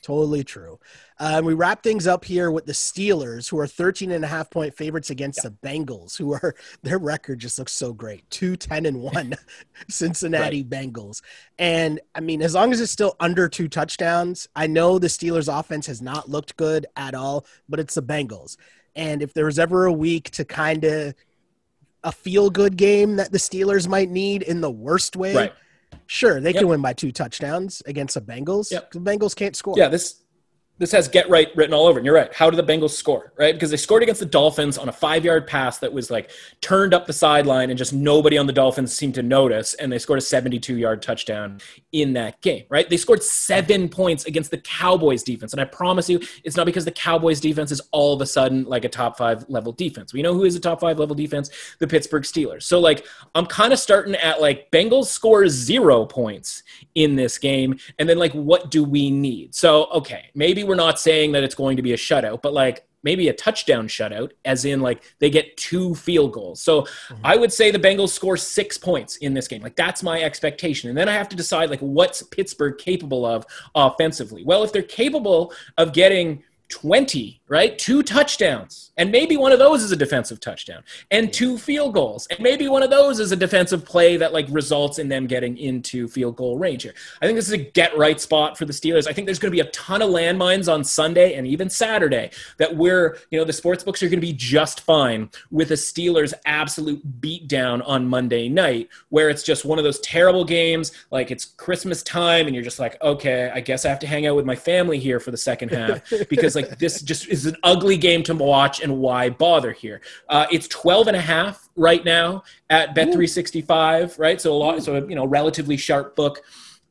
Totally true. Uh, we wrap things up here with the Steelers, who are 13 and a half point favorites against yeah. the Bengals, who are their record just looks so great 2 10 and 1 Cincinnati right. Bengals. And I mean, as long as it's still under two touchdowns, I know the Steelers offense has not looked good at all, but it's the Bengals. And if there was ever a week to kind of a feel good game that the Steelers might need in the worst way, right. sure, they yep. can win by two touchdowns against the Bengals. Yep. The Bengals can't score. Yeah, this this has get right written all over. And you're right. How did the Bengals score? Right? Because they scored against the Dolphins on a five yard pass that was like turned up the sideline and just nobody on the Dolphins seemed to notice. And they scored a 72 yard touchdown in that game. Right? They scored seven points against the Cowboys defense. And I promise you, it's not because the Cowboys defense is all of a sudden like a top five level defense. We know who is a top five level defense? The Pittsburgh Steelers. So like I'm kind of starting at like Bengals score zero points in this game. And then like what do we need? So okay, maybe we're not saying that it's going to be a shutout, but like maybe a touchdown shutout, as in like they get two field goals. So mm-hmm. I would say the Bengals score six points in this game. Like that's my expectation. And then I have to decide like what's Pittsburgh capable of offensively. Well, if they're capable of getting 20, right? Two touchdowns. And maybe one of those is a defensive touchdown and two field goals. And maybe one of those is a defensive play that like results in them getting into field goal range here. I think this is a get right spot for the Steelers. I think there's going to be a ton of landmines on Sunday and even Saturday that we're, you know, the sports books are going to be just fine with a Steelers absolute beatdown on Monday night where it's just one of those terrible games like it's Christmas time and you're just like, okay, I guess I have to hang out with my family here for the second half because like this just is an ugly game to watch and why bother here? Uh, it's 12 and a half right now at bet 365 right? So a lot so you know relatively sharp book.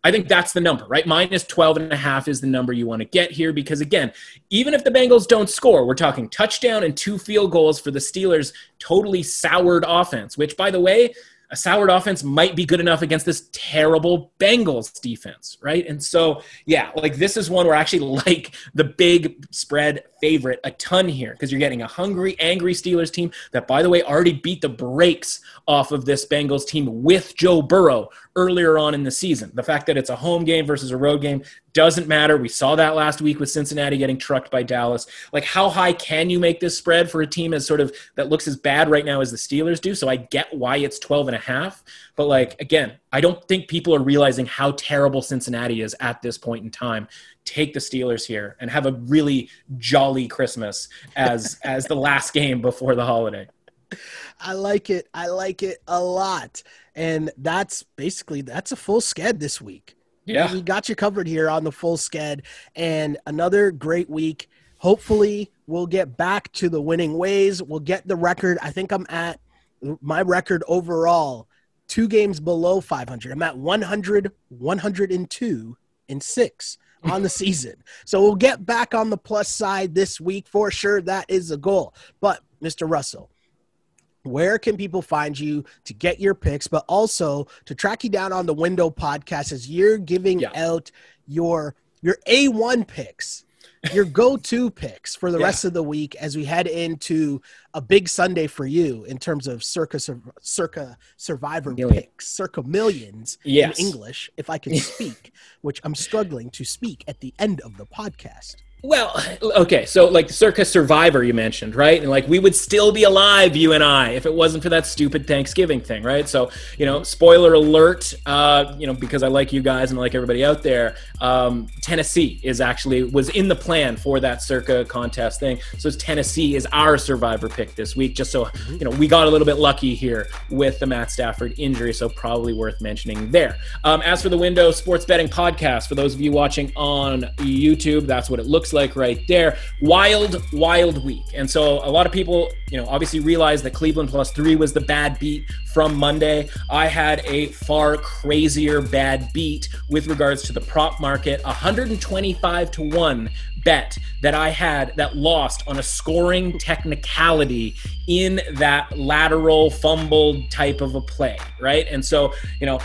I think that's the number, right? Minus 12 and a half is the number you want to get here because, again, even if the Bengals don't score, we're talking touchdown and two field goals for the Steelers' totally soured offense, which, by the way, a soured offense might be good enough against this terrible Bengals defense, right? And so, yeah, like this is one where I actually like the big spread favorite a ton here because you're getting a hungry, angry Steelers team that, by the way, already beat the brakes off of this Bengals team with Joe Burrow earlier on in the season. The fact that it's a home game versus a road game doesn't matter. We saw that last week with Cincinnati getting trucked by Dallas. Like, how high can you make this spread for a team as sort of that looks as bad right now as the Steelers do? So I get why it's 12 and a half. But like again, I don't think people are realizing how terrible Cincinnati is at this point in time. Take the Steelers here and have a really jolly Christmas as as the last game before the holiday. I like it. I like it a lot. And that's basically that's a full sked this week. Yeah. We got you covered here on the full sked and another great week. Hopefully we'll get back to the winning ways. We'll get the record. I think I'm at my record overall two games below 500. I'm at 100, 102, and six on the season. So we'll get back on the plus side this week for sure. That is the goal. But Mr. Russell, where can people find you to get your picks, but also to track you down on the window podcast as you're giving yeah. out your your A1 picks your go-to picks for the yeah. rest of the week as we head into a big Sunday for you in terms of circa circa survivor Million. picks, circa millions yes. in English, if I can speak, which I'm struggling to speak at the end of the podcast. Well, okay, so like the Circa Survivor you mentioned, right? And like we would still be alive, you and I, if it wasn't for that stupid Thanksgiving thing, right? So, you know, spoiler alert, uh, you know, because I like you guys and I like everybody out there, um, Tennessee is actually was in the plan for that Circa contest thing. So Tennessee is our survivor pick this week, just so mm-hmm. you know, we got a little bit lucky here with the Matt Stafford injury, so probably worth mentioning there. Um, as for the window sports betting podcast, for those of you watching on YouTube, that's what it looks looks like right there. Wild, wild week. And so a lot of people, you know, obviously realized that Cleveland plus three was the bad beat from Monday. I had a far crazier bad beat with regards to the prop market 125 to 1 bet that I had that lost on a scoring technicality in that lateral fumbled type of a play, right? And so, you know,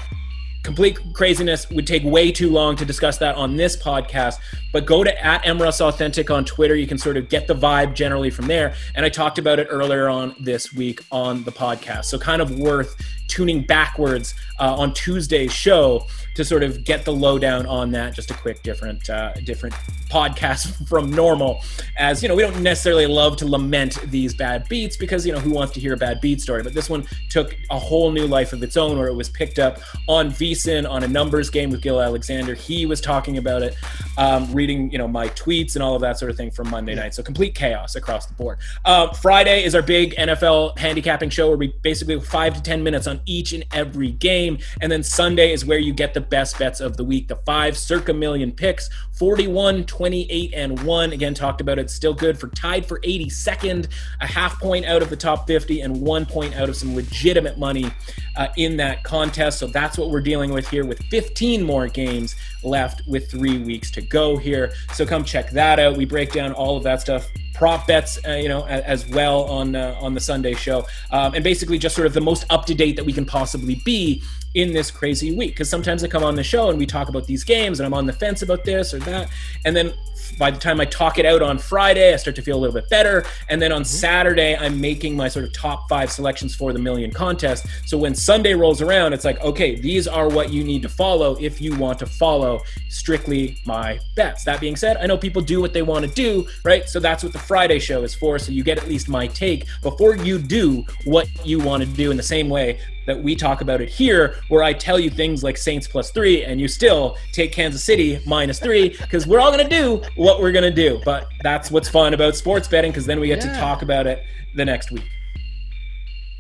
complete craziness would take way too long to discuss that on this podcast but go to at mruss authentic on twitter. You can sort of get the vibe generally from there. And i talked about it earlier on this week on the podcast. So kind of worth tuning backwards uh, on tuesday's show to sort of get the lowdown on that. Just a quick different uh, different podcast from normal, as you know we don't necessarily love to lament these bad beats because you know who wants to hear a bad beat story, but this one took a whole new life of its own where it was picked up on VSiN on a numbers game with Gill Alexander. He was talking about it, um, reading you know my tweets and all of that sort of thing from Monday night. So complete chaos across the board. Uh, Friday is our big NFL handicapping show where we basically five to ten minutes on each and every game, and then Sunday is where you get the best bets of the week. The five circa million picks 41, 28, and 1. Again, talked about it. Still good for tied for 82nd, a half point out of the top 50, and one point out of some legitimate money uh, in that contest. So that's what we're dealing with here with 15 more games left with three weeks to go here. So come check that out. We break down all of that stuff prop bets, uh, you know, as well on uh, on the Sunday show, um, and basically just sort of the most up to date that we can possibly be in this crazy week. Because sometimes I come on the show and we talk about these games and I'm on the fence about this or that. And then by the time I talk it out on Friday, I start to feel a little bit better. And then on mm-hmm. Saturday, I'm making my sort of top five selections for the million contest. So when Sunday rolls around, it's like, okay, these are what you need to follow if you want to follow strictly my bets. That being said, I know people do what they want to do, right? So that's what the Friday show is for. So you get at least my take before you do what you want to do in the same way that we talk about it here, where I tell you things like Saints plus three, and you still take Kansas City minus three, because we're all going to do what we're going to do. But that's what's fun about sports betting, because then we get yeah. to talk about it the next week.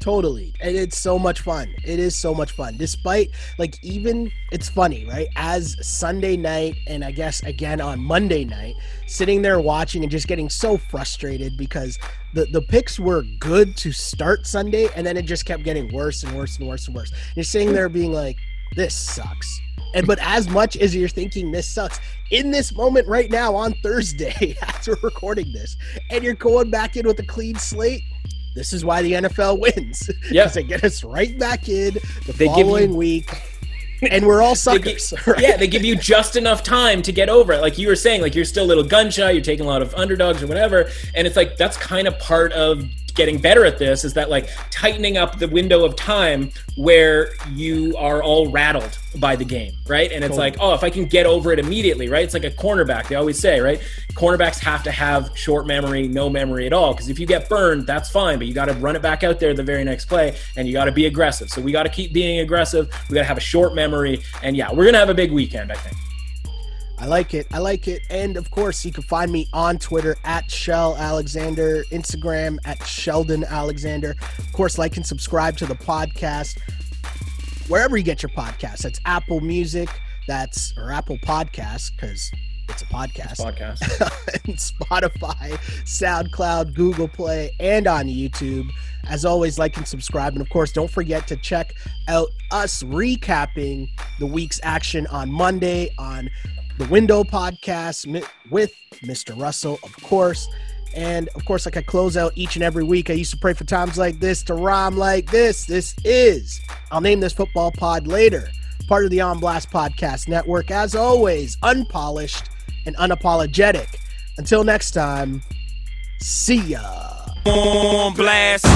Totally. And it's so much fun. It is so much fun. Despite, like, even it's funny, right? As Sunday night, and I guess again on Monday night, sitting there watching and just getting so frustrated because the, the picks were good to start Sunday, and then it just kept getting worse and worse and worse and worse. You're sitting there being like, this sucks. And but as much as you're thinking this sucks, in this moment right now on Thursday, as we're recording this, and you're going back in with a clean slate, this is why the NFL wins. Yeah, they get us right back in the they following you, week, and we're all suckers. They right? Yeah, they give you just enough time to get over it. Like you were saying, like you're still a little gun shy. You're taking a lot of underdogs or whatever, and it's like that's kind of part of getting better at this is that like tightening up the window of time where you are all rattled by the game, right? And it's like, oh, if I can get over it immediately, right? It's like a cornerback. They always say, right? Cornerbacks have to have short memory, no memory at all. Because if you get burned, that's fine, but you got to run it back out there the very next play, and you got to be aggressive. So we got to keep being aggressive. We got to have a short memory, and yeah, we're gonna have a big weekend, I think. I like it. I like it. And of course, you can find me on Twitter at Shell Alexander, Instagram at Sheldon Alexander. Of course, like and subscribe to the podcast wherever you get your podcasts. That's Apple Music, that's or Apple Podcasts, because it's a podcast. podcast. and Spotify, SoundCloud, Google Play, and on YouTube. As always, like and subscribe. And of course, don't forget to check out us recapping the week's action on Monday on the Window Podcast with Mr. Russell, of course. And of course, like I close out each and every week, I used to pray for times like this to rhyme like this. This is, I'll name this football pod later, part of the On Blast Podcast Network. As always, unpolished and unapologetic. Until next time, see ya. On blast.